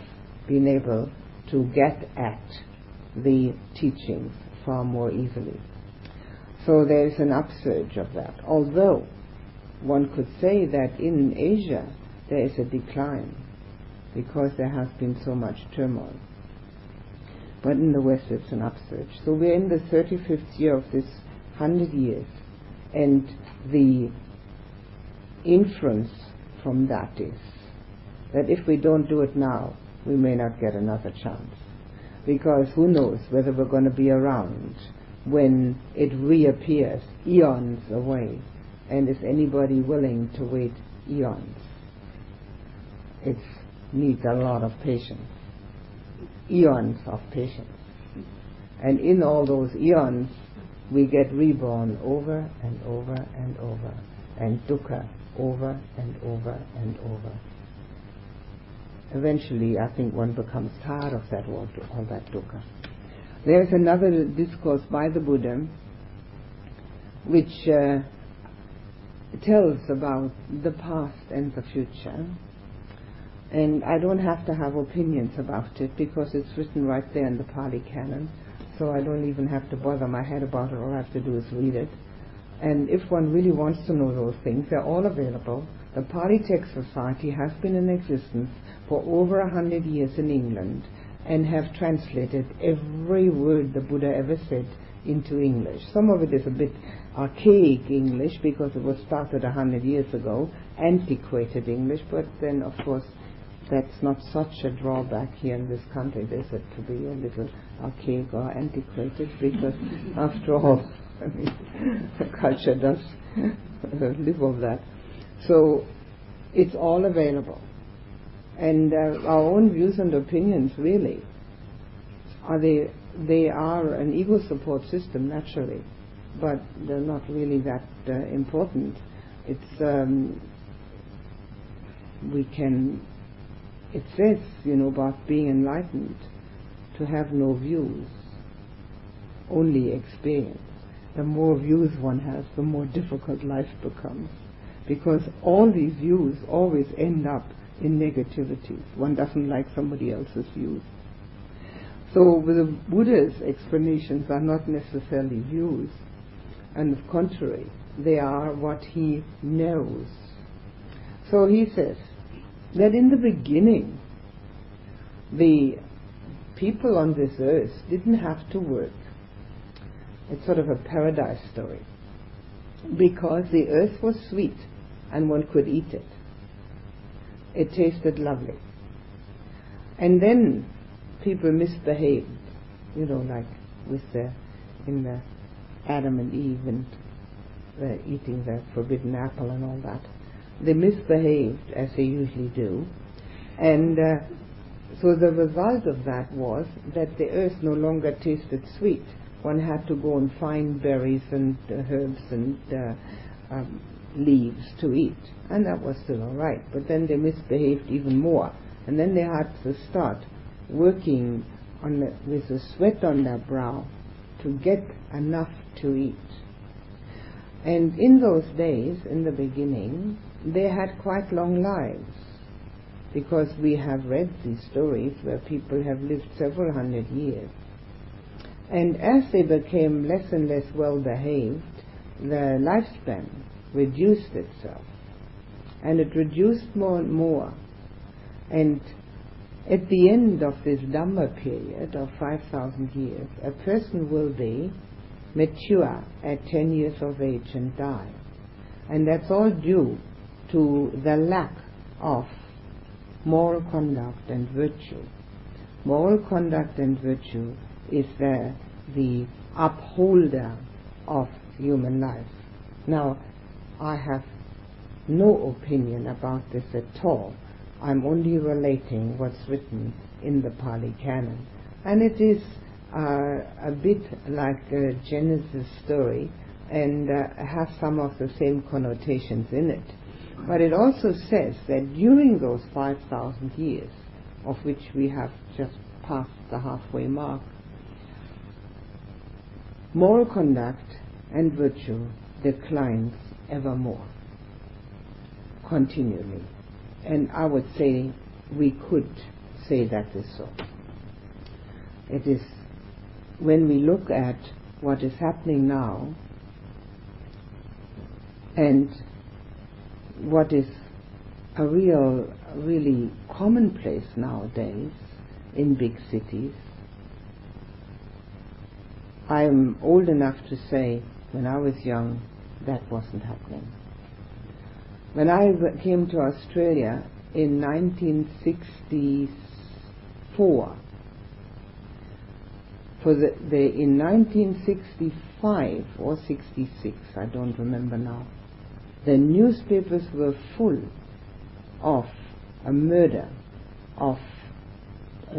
been able to get at the teachings far more easily. So there is an upsurge of that. Although one could say that in Asia there is a decline because there has been so much turmoil but in the West it's an upsurge. So we're in the 35th year of this 100 years, and the inference from that is that if we don't do it now, we may not get another chance. Because who knows whether we're going to be around when it reappears eons away, and is anybody willing to wait eons? It needs a lot of patience eons of patience. And in all those eons, we get reborn over and over and over, and dukkha over and over and over. Eventually, I think one becomes tired of that all, all that dukkha. There is another discourse by the Buddha which uh, tells about the past and the future and I don't have to have opinions about it because it's written right there in the Pali Canon, so I don't even have to bother my head about it. All I have to do is read it. And if one really wants to know those things, they're all available. The Pali Text Society has been in existence for over a hundred years in England, and have translated every word the Buddha ever said into English. Some of it is a bit archaic English because it was started a hundred years ago, antiquated English, but then of course that's not such a drawback here in this country, is it, to be a little archaic or antiquated because after all, I mean, the culture does live of that. So it's all available. And uh, our own views and opinions really are they they are an ego support system naturally, but they're not really that uh, important. It's um, we can. It says, you know, about being enlightened, to have no views, only experience. The more views one has, the more difficult life becomes, because all these views always end up in negativities. One doesn't like somebody else's views. So the Buddha's explanations are not necessarily views, and the contrary, they are what he knows. So he says that in the beginning, the people on this earth didn't have to work. It's sort of a paradise story. Because the earth was sweet and one could eat it. It tasted lovely. And then people misbehaved, you know, like with the in the Adam and Eve and uh, eating the forbidden apple and all that. They misbehaved as they usually do, and uh, so the result of that was that the earth no longer tasted sweet. One had to go and find berries and uh, herbs and uh, um, leaves to eat, and that was still all right. But then they misbehaved even more, and then they had to start working on the, with the sweat on their brow to get enough to eat. And in those days, in the beginning, they had quite long lives because we have read these stories where people have lived several hundred years. And as they became less and less well behaved, their lifespan reduced itself. And it reduced more and more. And at the end of this Dhamma period of 5,000 years, a person will be mature at 10 years of age and die. And that's all due to the lack of moral conduct and virtue. Moral conduct and virtue is the, the upholder of human life. Now, I have no opinion about this at all I'm only relating what's written in the Pali Canon. And it is uh, a bit like a Genesis story and uh, has some of the same connotations in it. But it also says that during those 5,000 years, of which we have just passed the halfway mark, moral conduct and virtue declines ever more, continually and I would say we could say that is so. It is when we look at what is happening now and what is a real, really commonplace nowadays in big cities. I'm old enough to say when I was young that wasn't happening. When I came to Australia in 1964, for the, the, in 1965 or 66, I don't remember now, the newspapers were full of a murder of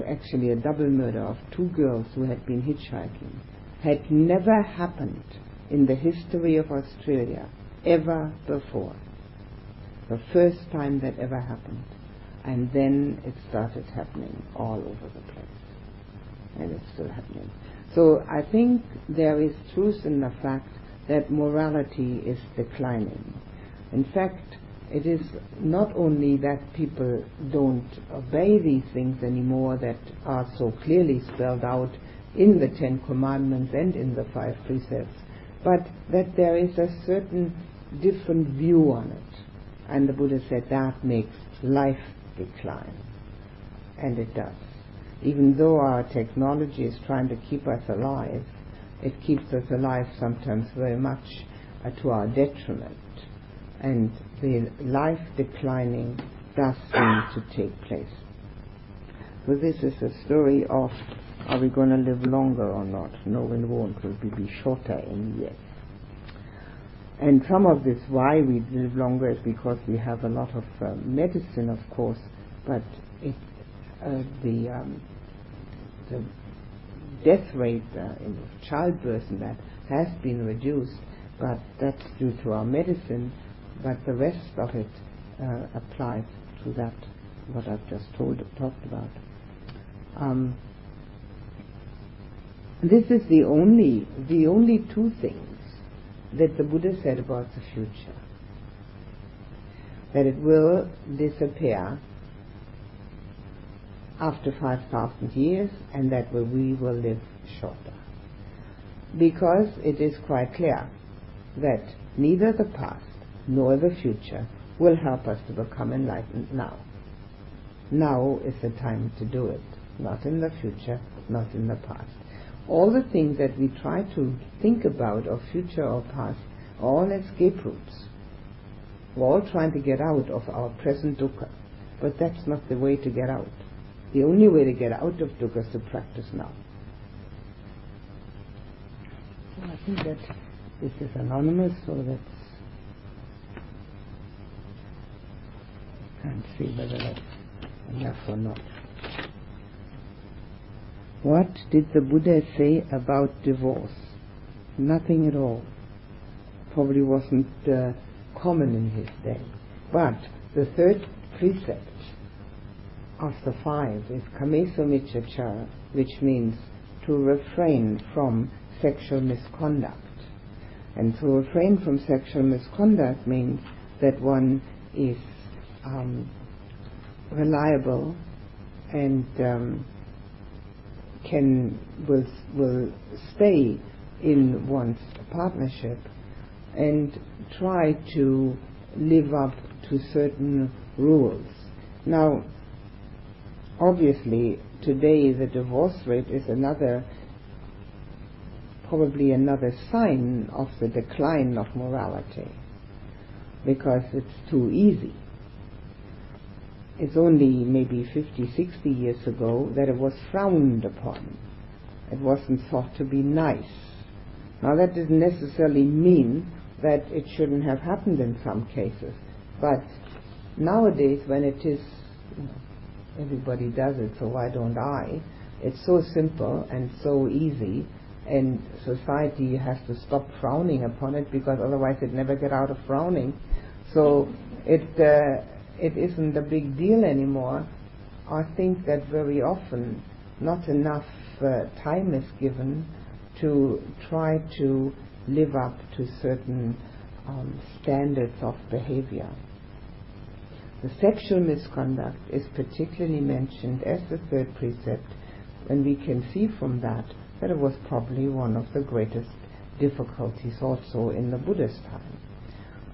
actually a double murder of two girls who had been hitchhiking had never happened in the history of Australia ever before. The first time that ever happened. And then it started happening all over the place. And it's still happening. So I think there is truth in the fact that morality is declining. In fact, it is not only that people don't obey these things anymore that are so clearly spelled out in the Ten Commandments and in the five precepts, but that there is a certain different view on it. And the Buddha said that makes life decline. And it does. even though our technology is trying to keep us alive, it keeps us alive sometimes very much uh, to our detriment. And the life declining does seem to take place. So this is a story of are we going to live longer or not? No, we won't. We'll be, shorter in years. And some of this why we live longer is because we have a lot of uh, medicine, of course, but it, uh, the um, the death rate uh, in childbirth and that has been reduced, but that's due to our medicine. But the rest of it uh, applies to that what I've just told talked about. Um, this is the only the only two things that the Buddha said about the future. That it will disappear after 5,000 years and that we will live shorter. Because it is quite clear that neither the past nor the future will help us to become enlightened now. Now is the time to do it, not in the future, not in the past. All the things that we try to think about of future or past are all escape routes. We're all trying to get out of our present dukkha, but that's not the way to get out. The only way to get out of dukkha is to practice now. So I think that this is anonymous, so that's can't see whether that's enough or not. What did the Buddha say about divorce? Nothing at all. Probably wasn't uh, common in his day. But the third precept of the five is kamesu micchacara, which means to refrain from sexual misconduct. And to refrain from sexual misconduct means that one is um, reliable and um, can will will stay in one's partnership and try to live up to certain rules. Now, obviously, today the divorce rate is another, probably another sign of the decline of morality because it's too easy it's only maybe 50, 60 years ago that it was frowned upon. It wasn't thought to be nice. Now that doesn't necessarily mean that it shouldn't have happened in some cases, but nowadays when it is, you know, everybody does it, so why don't I? It's so simple and so easy, and society has to stop frowning upon it because otherwise it never get out of frowning. So it uh, it isn't a big deal anymore, I think that very often not enough uh, time is given to try to live up to certain um, standards of behavior. The sexual misconduct is particularly mentioned as the third precept, and we can see from that that it was probably one of the greatest difficulties also in the Buddha's time.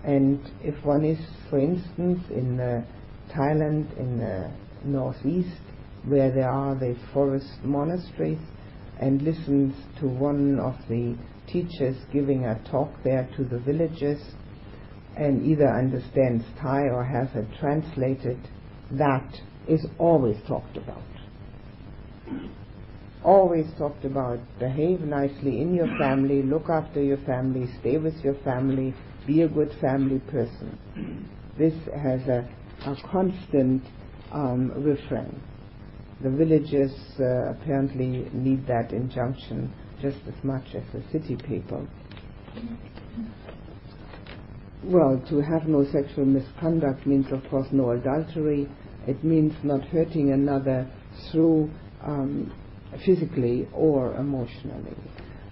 And if one is, for instance, in uh, Thailand, in the northeast, where there are the forest monasteries, and listens to one of the teachers giving a talk there to the villagers, and either understands Thai or has it translated, that is always talked about. Always talked about behave nicely in your family, look after your family, stay with your family, be a good family person. This has a, a constant um, refrain. The villagers uh, apparently need that injunction just as much as the city people. Well, to have no sexual misconduct means, of course, no adultery. It means not hurting another through um, physically or emotionally.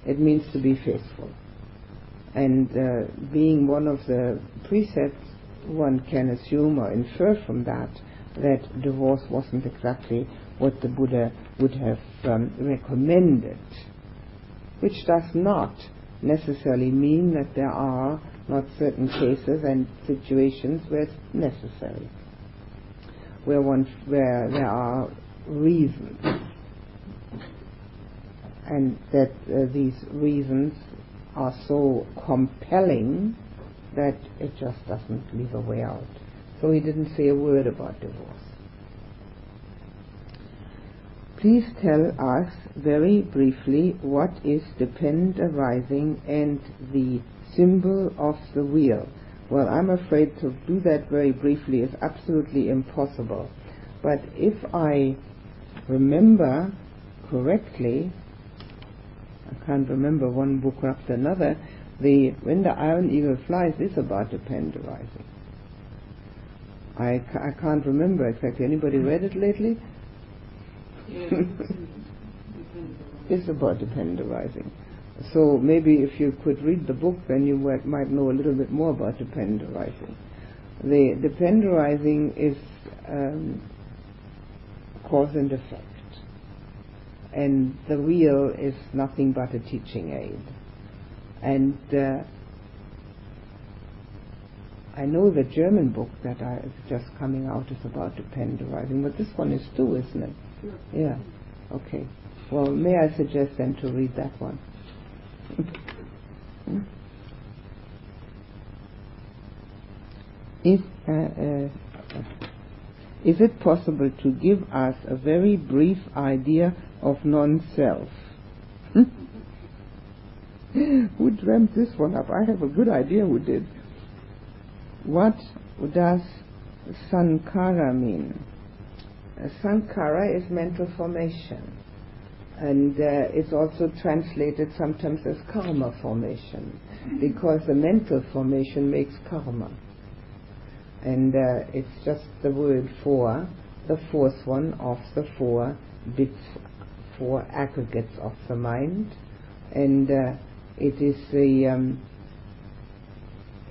It means to be faithful. And uh, being one of the precepts, one can assume or infer from that that divorce wasn't exactly what the Buddha would have um, recommended, which does not necessarily mean that there are not certain cases and situations where it's necessary, where one where there are reasons. And that uh, these reasons are so compelling that it just doesn't leave a way out. So he didn't say a word about divorce. Please tell us very briefly what is depend arising and the symbol of the wheel. Well, I'm afraid to do that very briefly is absolutely impossible. But if I remember correctly, I can't remember one book after another, the When the Iron Eagle Flies is about depend arising. I, ca- I can't remember exactly. Anybody read it lately? it's about depend arising. So maybe if you could read the book, then you might, might know a little bit more about depend arising. The depend arising is um, cause and effect, and the wheel is nothing but a teaching aid. And uh, I know the German book that I, is just coming out is about depend arising, but this one is too, isn't it? Yeah. Okay. Well, may I suggest then to read that one? Is, uh, uh, is it possible to give us a very brief idea of non-self? who dreamt this one up? I have a good idea who did. What does sankhara mean? Uh, sankhara is mental formation and uh, it's also translated sometimes as karma formation because the mental formation makes karma and uh, it's just the word for the fourth one of the four bits four aggregates of the mind and uh, it is the um,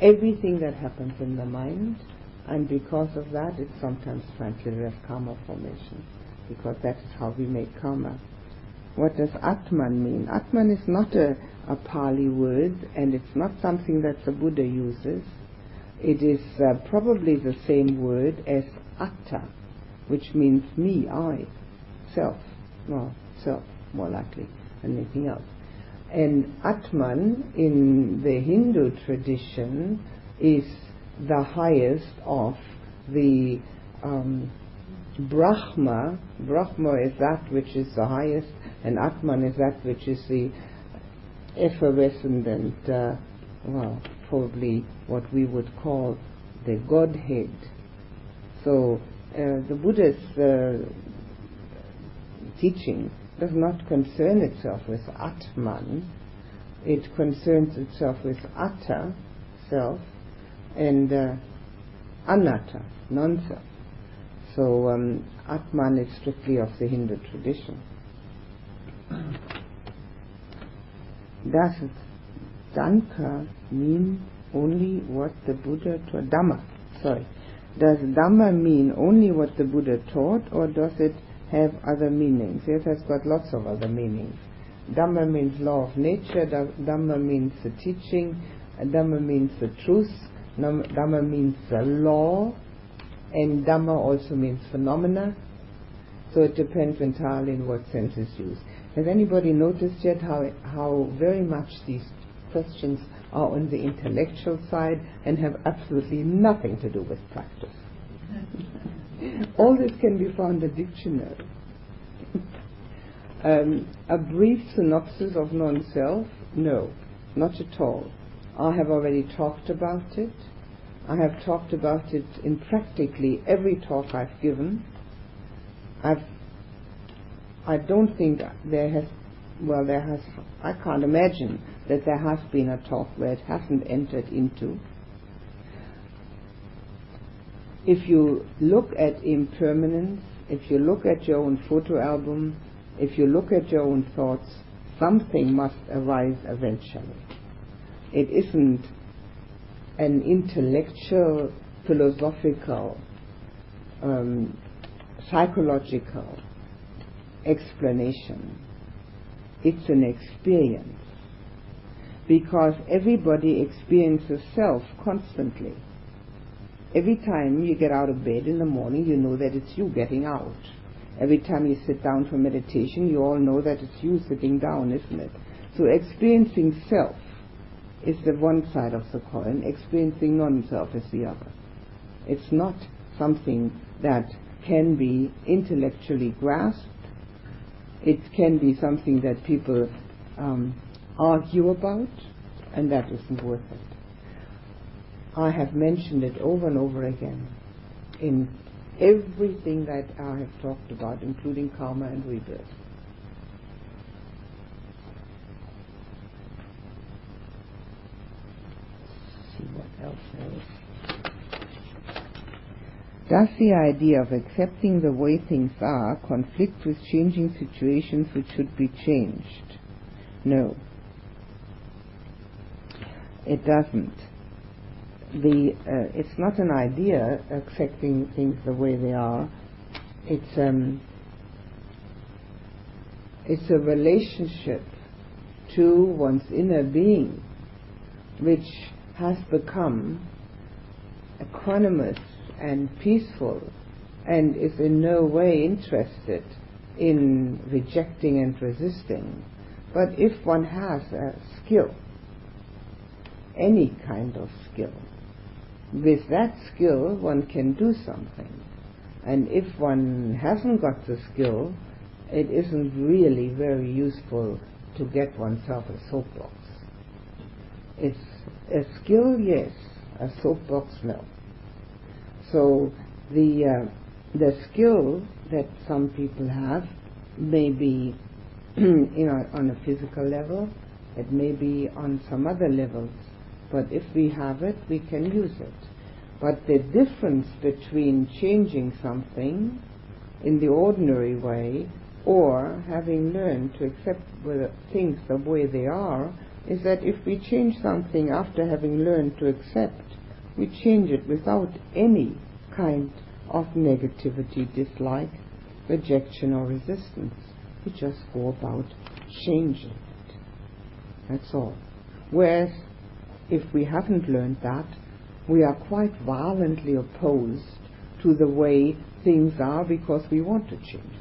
everything that happens in the mind and because of that it's sometimes translated as karma formation because that is how we make karma what does Atman mean? Atman is not a, a Pali word and it's not something that the Buddha uses. It is uh, probably the same word as Atta, which means me, I, self. well, self, more likely than anything else. And Atman in the Hindu tradition is the highest of the um, Brahma. Brahma is that which is the highest and Atman is that which is the effervescent and, uh, well, probably what we would call the Godhead. So uh, the Buddha's uh, teaching does not concern itself with Atman, it concerns itself with Atta, self, and uh, Anatta, non-self. So um, Atman is strictly of the Hindu tradition. Does Danka mean only what the Buddha taught? Dhamma, sorry. Does Dhamma mean only what the Buddha taught, or does it have other meanings? Yes, It has got lots of other meanings. Dhamma means law of nature, Dhamma means the teaching, Dhamma means the truth, Dhamma means the law, and Dhamma also means phenomena. So it depends entirely in what sense is used. Has anybody noticed yet how, how very much these questions are on the intellectual side and have absolutely nothing to do with practice? All this can be found in the dictionary. um, a brief synopsis of non-self? No, not at all. I have already talked about it. I have talked about it in practically every talk I've given. I've I don't think there has, well, there has, I can't imagine that there has been a talk where it hasn't entered into. If you look at impermanence, if you look at your own photo album, if you look at your own thoughts, something must arise eventually. It isn't an intellectual, philosophical, um, psychological explanation. It's an experience. Because everybody experiences self constantly. Every time you get out of bed in the morning, you know that it's you getting out. Every time you sit down for meditation, you all know that it's you sitting down, isn't it? So experiencing self is the one side of the coin, experiencing non-self is the other. It's not something that can be intellectually grasped. It can be something that people um, argue about, and that isn't worth it. I have mentioned it over and over again in everything that I have talked about, including karma and rebirth. see what else. Does the idea of accepting the way things are conflict with changing situations which should be changed? No. It doesn't. The, uh, it's not an idea accepting things the way they are. It's um, it's a relationship to one's inner being, which has become equanimous and peaceful and is in no way interested in rejecting and resisting. But if one has a skill, any kind of skill, with that skill one can do something. And if one hasn't got the skill, it isn't really very useful to get oneself a soapbox. It's a skill, yes. A soapbox, no. So the uh, the skill that some people have may be you know on a physical level, it may be on some other levels. But if we have it, we can use it. But the difference between changing something in the ordinary way or having learned to accept things the way they are is that if we change something after having learned to accept, we change it without any kind of negativity, dislike, rejection, or resistance. We just go about changing it. That's all. Whereas if we haven't learned that, we are quite violently opposed to the way things are because we want to change.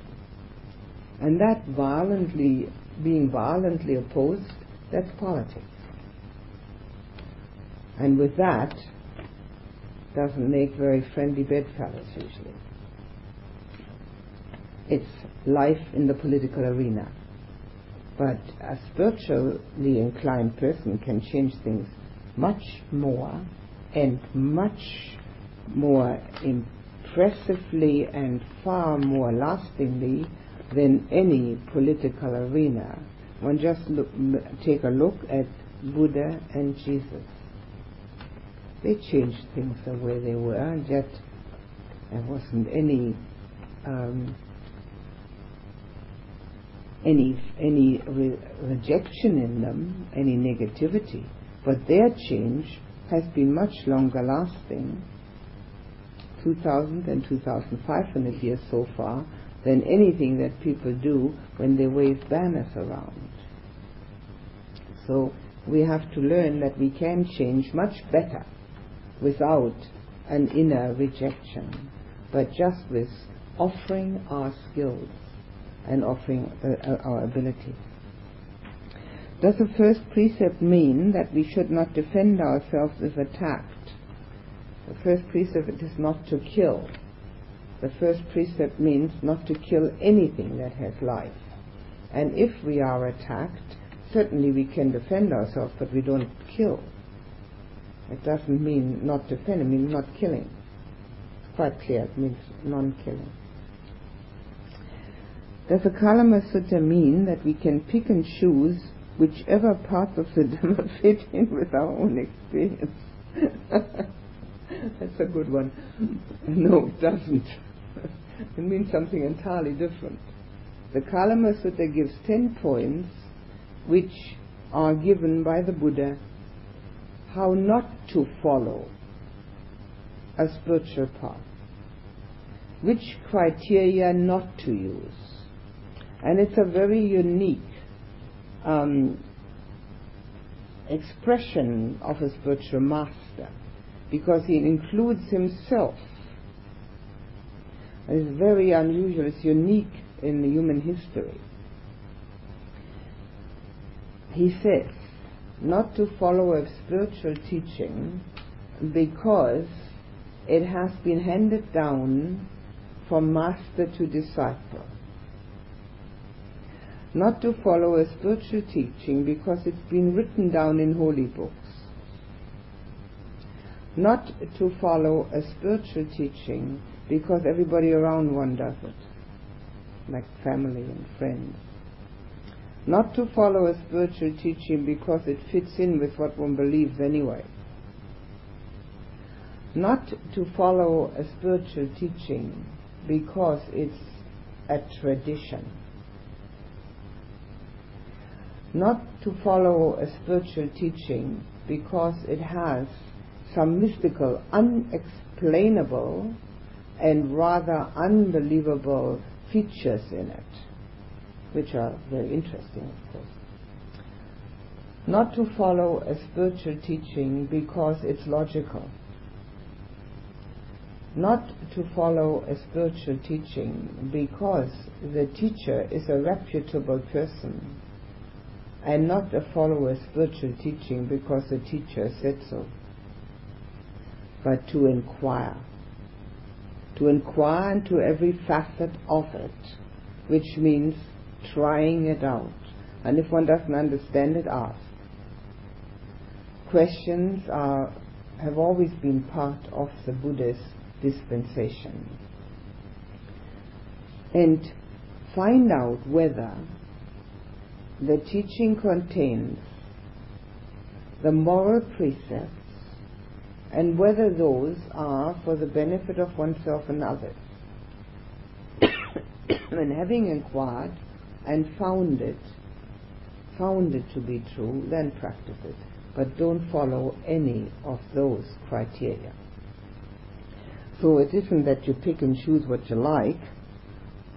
And that violently, being violently opposed, that's politics. And with that, doesn't make very friendly bedfellows usually. It's life in the political arena. But a spiritually inclined person can change things much more and much more impressively and far more lastingly than any political arena one just look, take a look at Buddha and Jesus. They changed things the way they were, and yet there wasn't any um, any any re- rejection in them, any negativity. But their change has been much longer lasting, 2000 and 2500 years so far, than anything that people do when they wave banners around. So we have to learn that we can change much better without an inner rejection, but just with offering our skills and offering uh, uh our abilities. Does the first precept mean that we should not defend ourselves if attacked? The first precept is not to kill. The first precept means not to kill anything that has life. And if we are attacked, certainly we can defend ourselves, but we don't kill. It doesn't mean not defend, it means not killing. It's quite clear, it means non-killing. Does the Kalama Sutta mean that we can pick and choose whichever parts of the Dhamma fit in with our own experience? That's a good one. No, it doesn't. it means something entirely different. The Kalama Sutta gives ten points which are given by the Buddha how not to follow a spiritual path, which criteria not to use. And it's a very unique um, expression of a spiritual master because he includes himself. It's very unusual, it's unique in human history. He says not to follow a spiritual teaching because it has been handed down from master to disciple. Not to follow a spiritual teaching because it's been written down in holy books. Not to follow a spiritual teaching because everybody around one does it, like family and friends. Not to follow a spiritual teaching because it fits in with what one believes anyway. Not to follow a spiritual teaching because it's a tradition. Not to follow a spiritual teaching because it has some mystical, unexplainable, and rather unbelievable features in it, which are very interesting, of course. Not to follow a spiritual teaching because it's logical. Not to follow a spiritual teaching because the teacher is a reputable person and not a follower a spiritual teaching because the teacher said so, but to inquire to inquire into every facet of it, which means trying it out. And if one doesn't understand it, ask. Questions are, have always been part of the Buddha's dispensation. And find out whether the teaching contains the moral precepts and whether those are for the benefit of oneself and others. and having inquired and found it, found it to be true, then practice it. But don't follow any of those criteria. So it isn't that you pick and choose what you like.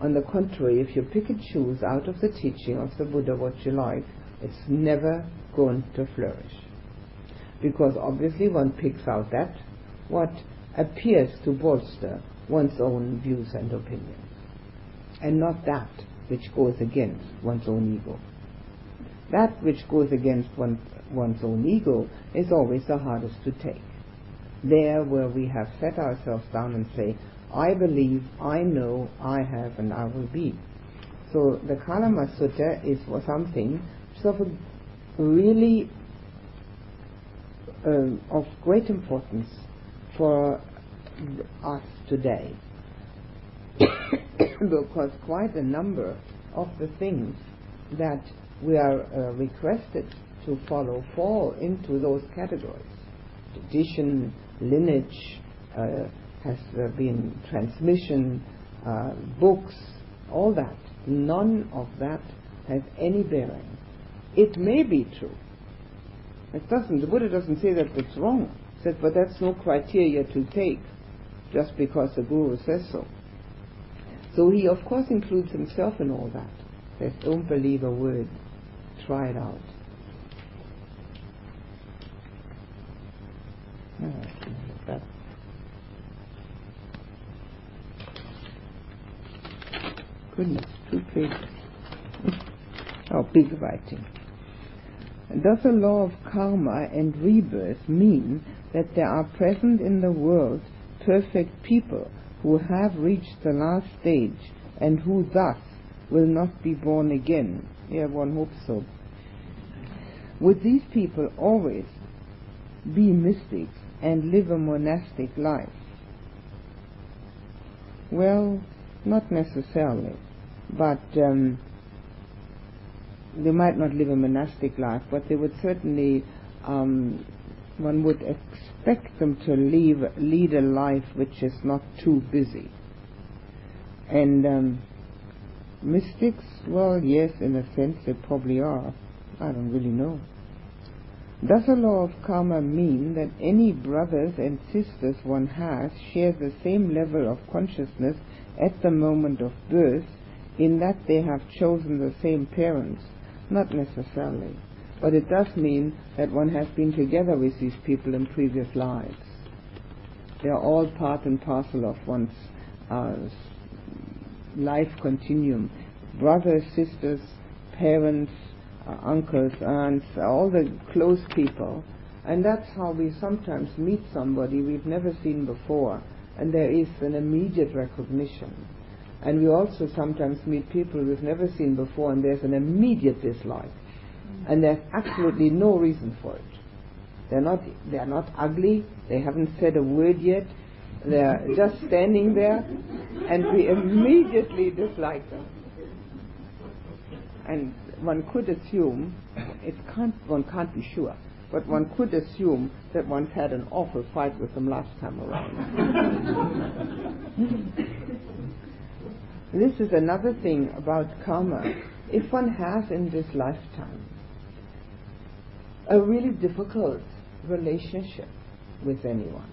On the contrary, if you pick and choose out of the teaching of the Buddha what you like, it's never going to flourish because obviously one picks out that what appears to bolster one's own views and opinions, and not that which goes against one's own ego. That which goes against one, one's own ego is always the hardest to take. There where we have set ourselves down and say, I believe, I know, I have, and I will be. So the Kalama Sutta is for something sort of really um, of great importance for us today because quite a number of the things that we are uh, requested to follow fall into those categories. Tradition, lineage, uh, has uh, been transmission, uh, books, all that. None of that has any bearing. It may be true it doesn't. The Buddha doesn't say that it's wrong. He but that's no criteria to take just because the Guru says so. So he, of course, includes himself in all that. Says, don't believe a word. Try it out. that. Goodness, two pages. oh, big writing. Does the law of karma and rebirth mean that there are present in the world perfect people who have reached the last stage and who thus will not be born again? Yeah, one hopes so. Would these people always be mystics and live a monastic life? Well, not necessarily, but um, they might not live a monastic life, but they would certainly, um, one would expect them to leave, lead a life which is not too busy. And um, mystics, well, yes, in a sense they probably are. I don't really know. Does the law of karma mean that any brothers and sisters one has share the same level of consciousness at the moment of birth in that they have chosen the same parents? Not necessarily. But it does mean that one has been together with these people in previous lives. They are all part and parcel of one's uh, life continuum. Brothers, sisters, parents, uh, uncles, aunts, all the close people. And that's how we sometimes meet somebody we've never seen before, and there is an immediate recognition. And we also sometimes meet people we've never seen before, and there's an immediate dislike. And there's absolutely no reason for it. They're not, they're not ugly, they haven't said a word yet, they're just standing there, and we immediately dislike them. And one could assume, it can't, one can't be sure, but one could assume that one's had an awful fight with them last time around. this is another thing about karma. If one has in this lifetime a really difficult relationship with anyone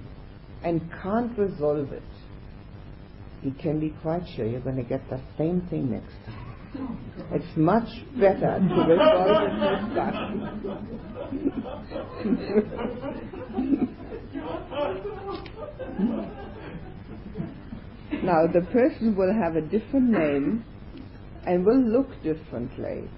and can't resolve it, you can be quite sure you're going to get the same thing next time. It's much better to resolve it this time. now, the person will have a different name and will look differently.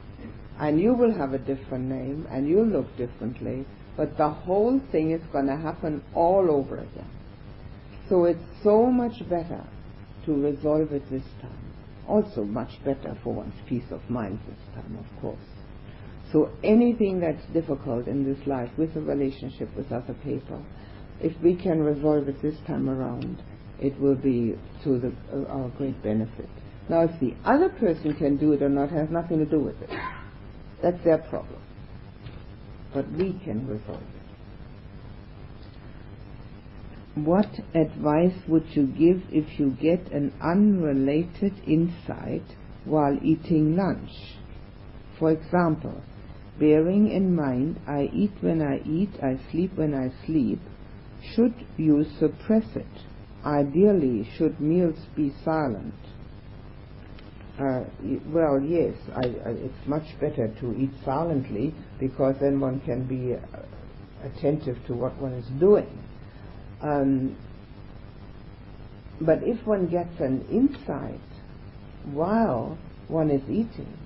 And you will have a different name and you'll look differently. But the whole thing is going to happen all over again. So it's so much better to resolve it this time also much better for one's peace of mind this time, of course. So anything that's difficult in this life with a relationship with other people, if we can resolve it this time around, it will be to the, uh, our great benefit. Now, if the other person can do it or not has nothing to do with it. That's their problem. But we can resolve it. What advice would you give if you get an unrelated insight while eating lunch? For example, bearing in mind I eat when I eat, I sleep when I sleep, should you suppress it? Ideally, should meals be silent? Uh, well, yes, I, I, it's much better to eat silently because then one can be uh, attentive to what one is doing. Um, but if one gets an insight while one is eating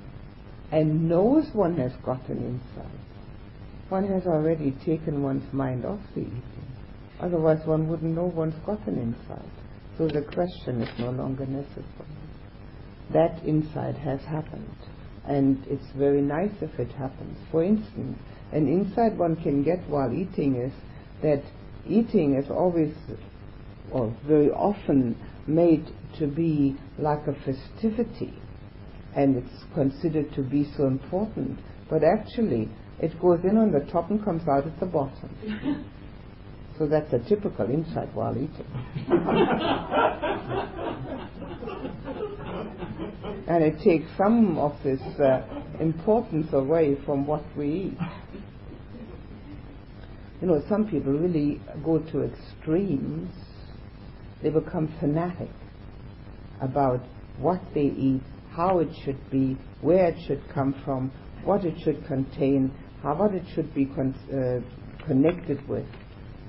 and knows one has got an insight, one has already taken one's mind off the eating. Otherwise, one wouldn't know one's got an insight. So the question is no longer necessary. That insight has happened, and it's very nice if it happens. For instance, an insight one can get while eating is that eating is always, or very often, made to be like a festivity, and it's considered to be so important. But actually, it goes in on the top and comes out at the bottom. so that's a typical insight while eating. and it takes some of this uh, importance away from what we eat you know, some people really go to extremes. They become fanatic about what they eat, how it should be, where it should come from, what it should contain, how what it should be con- uh, connected with.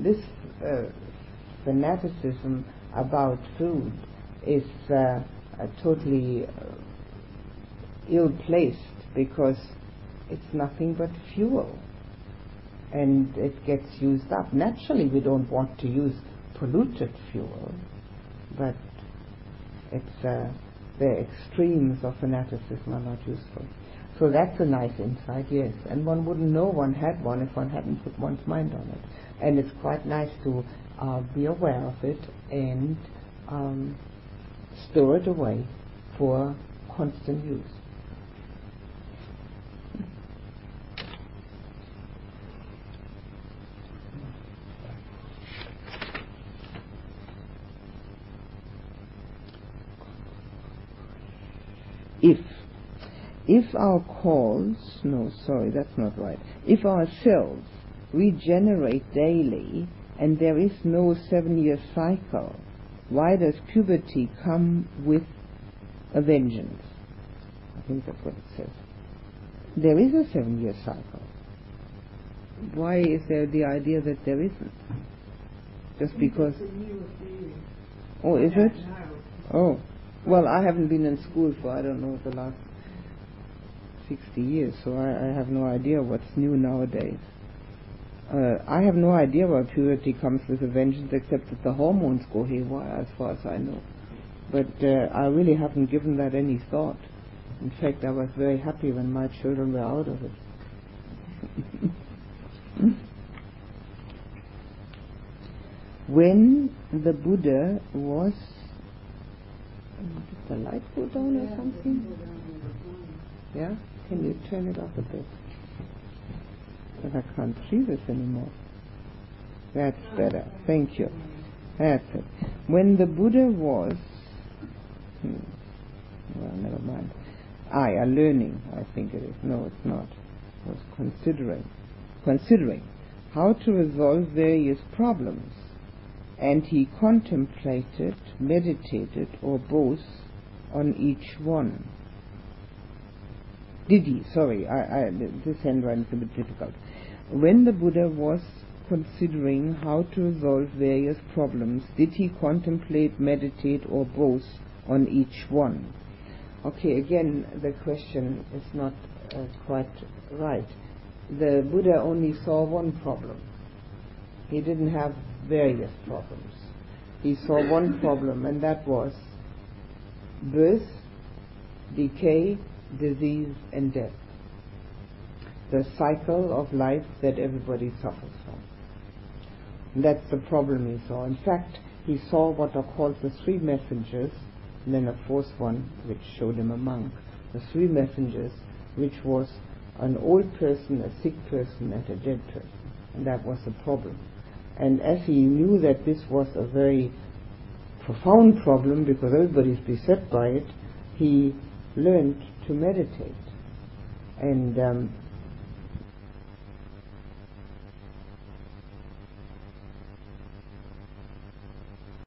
This uh, fanaticism about food is uh, totally uh, ill placed because it's nothing but fuel and it gets used up. Naturally, we don't want to use polluted fuel, but it's uh, the extremes of fanaticism are not useful. So that's a nice insight, yes. And one wouldn't know one had one if one hadn't put one's mind on it. And it's quite nice to uh, be aware of it and um, store it away for constant use. if if our cause no sorry that's not right if our cells regenerate daily and there is no seven year cycle. Why does puberty come with a vengeance? I think that's what it says. There is a seven year cycle. Why is there the idea that there isn't? Just because oh is it? Oh. Well, I haven't been in school for, I don't know, the last 60 years, so I, I have no idea what's new nowadays. Uh, I have no idea why purity comes with a vengeance, except that the hormones go haywire, as far as I know. But uh, I really haven't given that any thought. In fact, I was very happy when my children were out of it. when the Buddha was. Did the light go down or something? Yeah? Can you turn it off a bit? Because I can't see this anymore. That's better. Thank you. That's it. When the Buddha was. Hmm, well, never mind. I are learning, I think it is. No, it's not. Was considering. Considering how to resolve various problems. And he contemplated, meditated, or both on each one. Did he? Sorry, I, I, this handwriting is a bit difficult. When the Buddha was considering how to resolve various problems, did he contemplate, meditate, or both on each one? Okay, again, the question is not uh, quite right. The Buddha only saw one problem. He didn't have various problems. He saw one problem, and that was birth, decay, disease, and death. The cycle of life that everybody suffers from. And that's the problem he saw. In fact, he saw what are called the three messengers, and then a fourth one which showed him a monk. The three messengers, which was an old person, a sick person, and a dead person. And that was the problem. And as he knew that this was a very profound problem because everybody's beset by it, he learned to meditate. And um,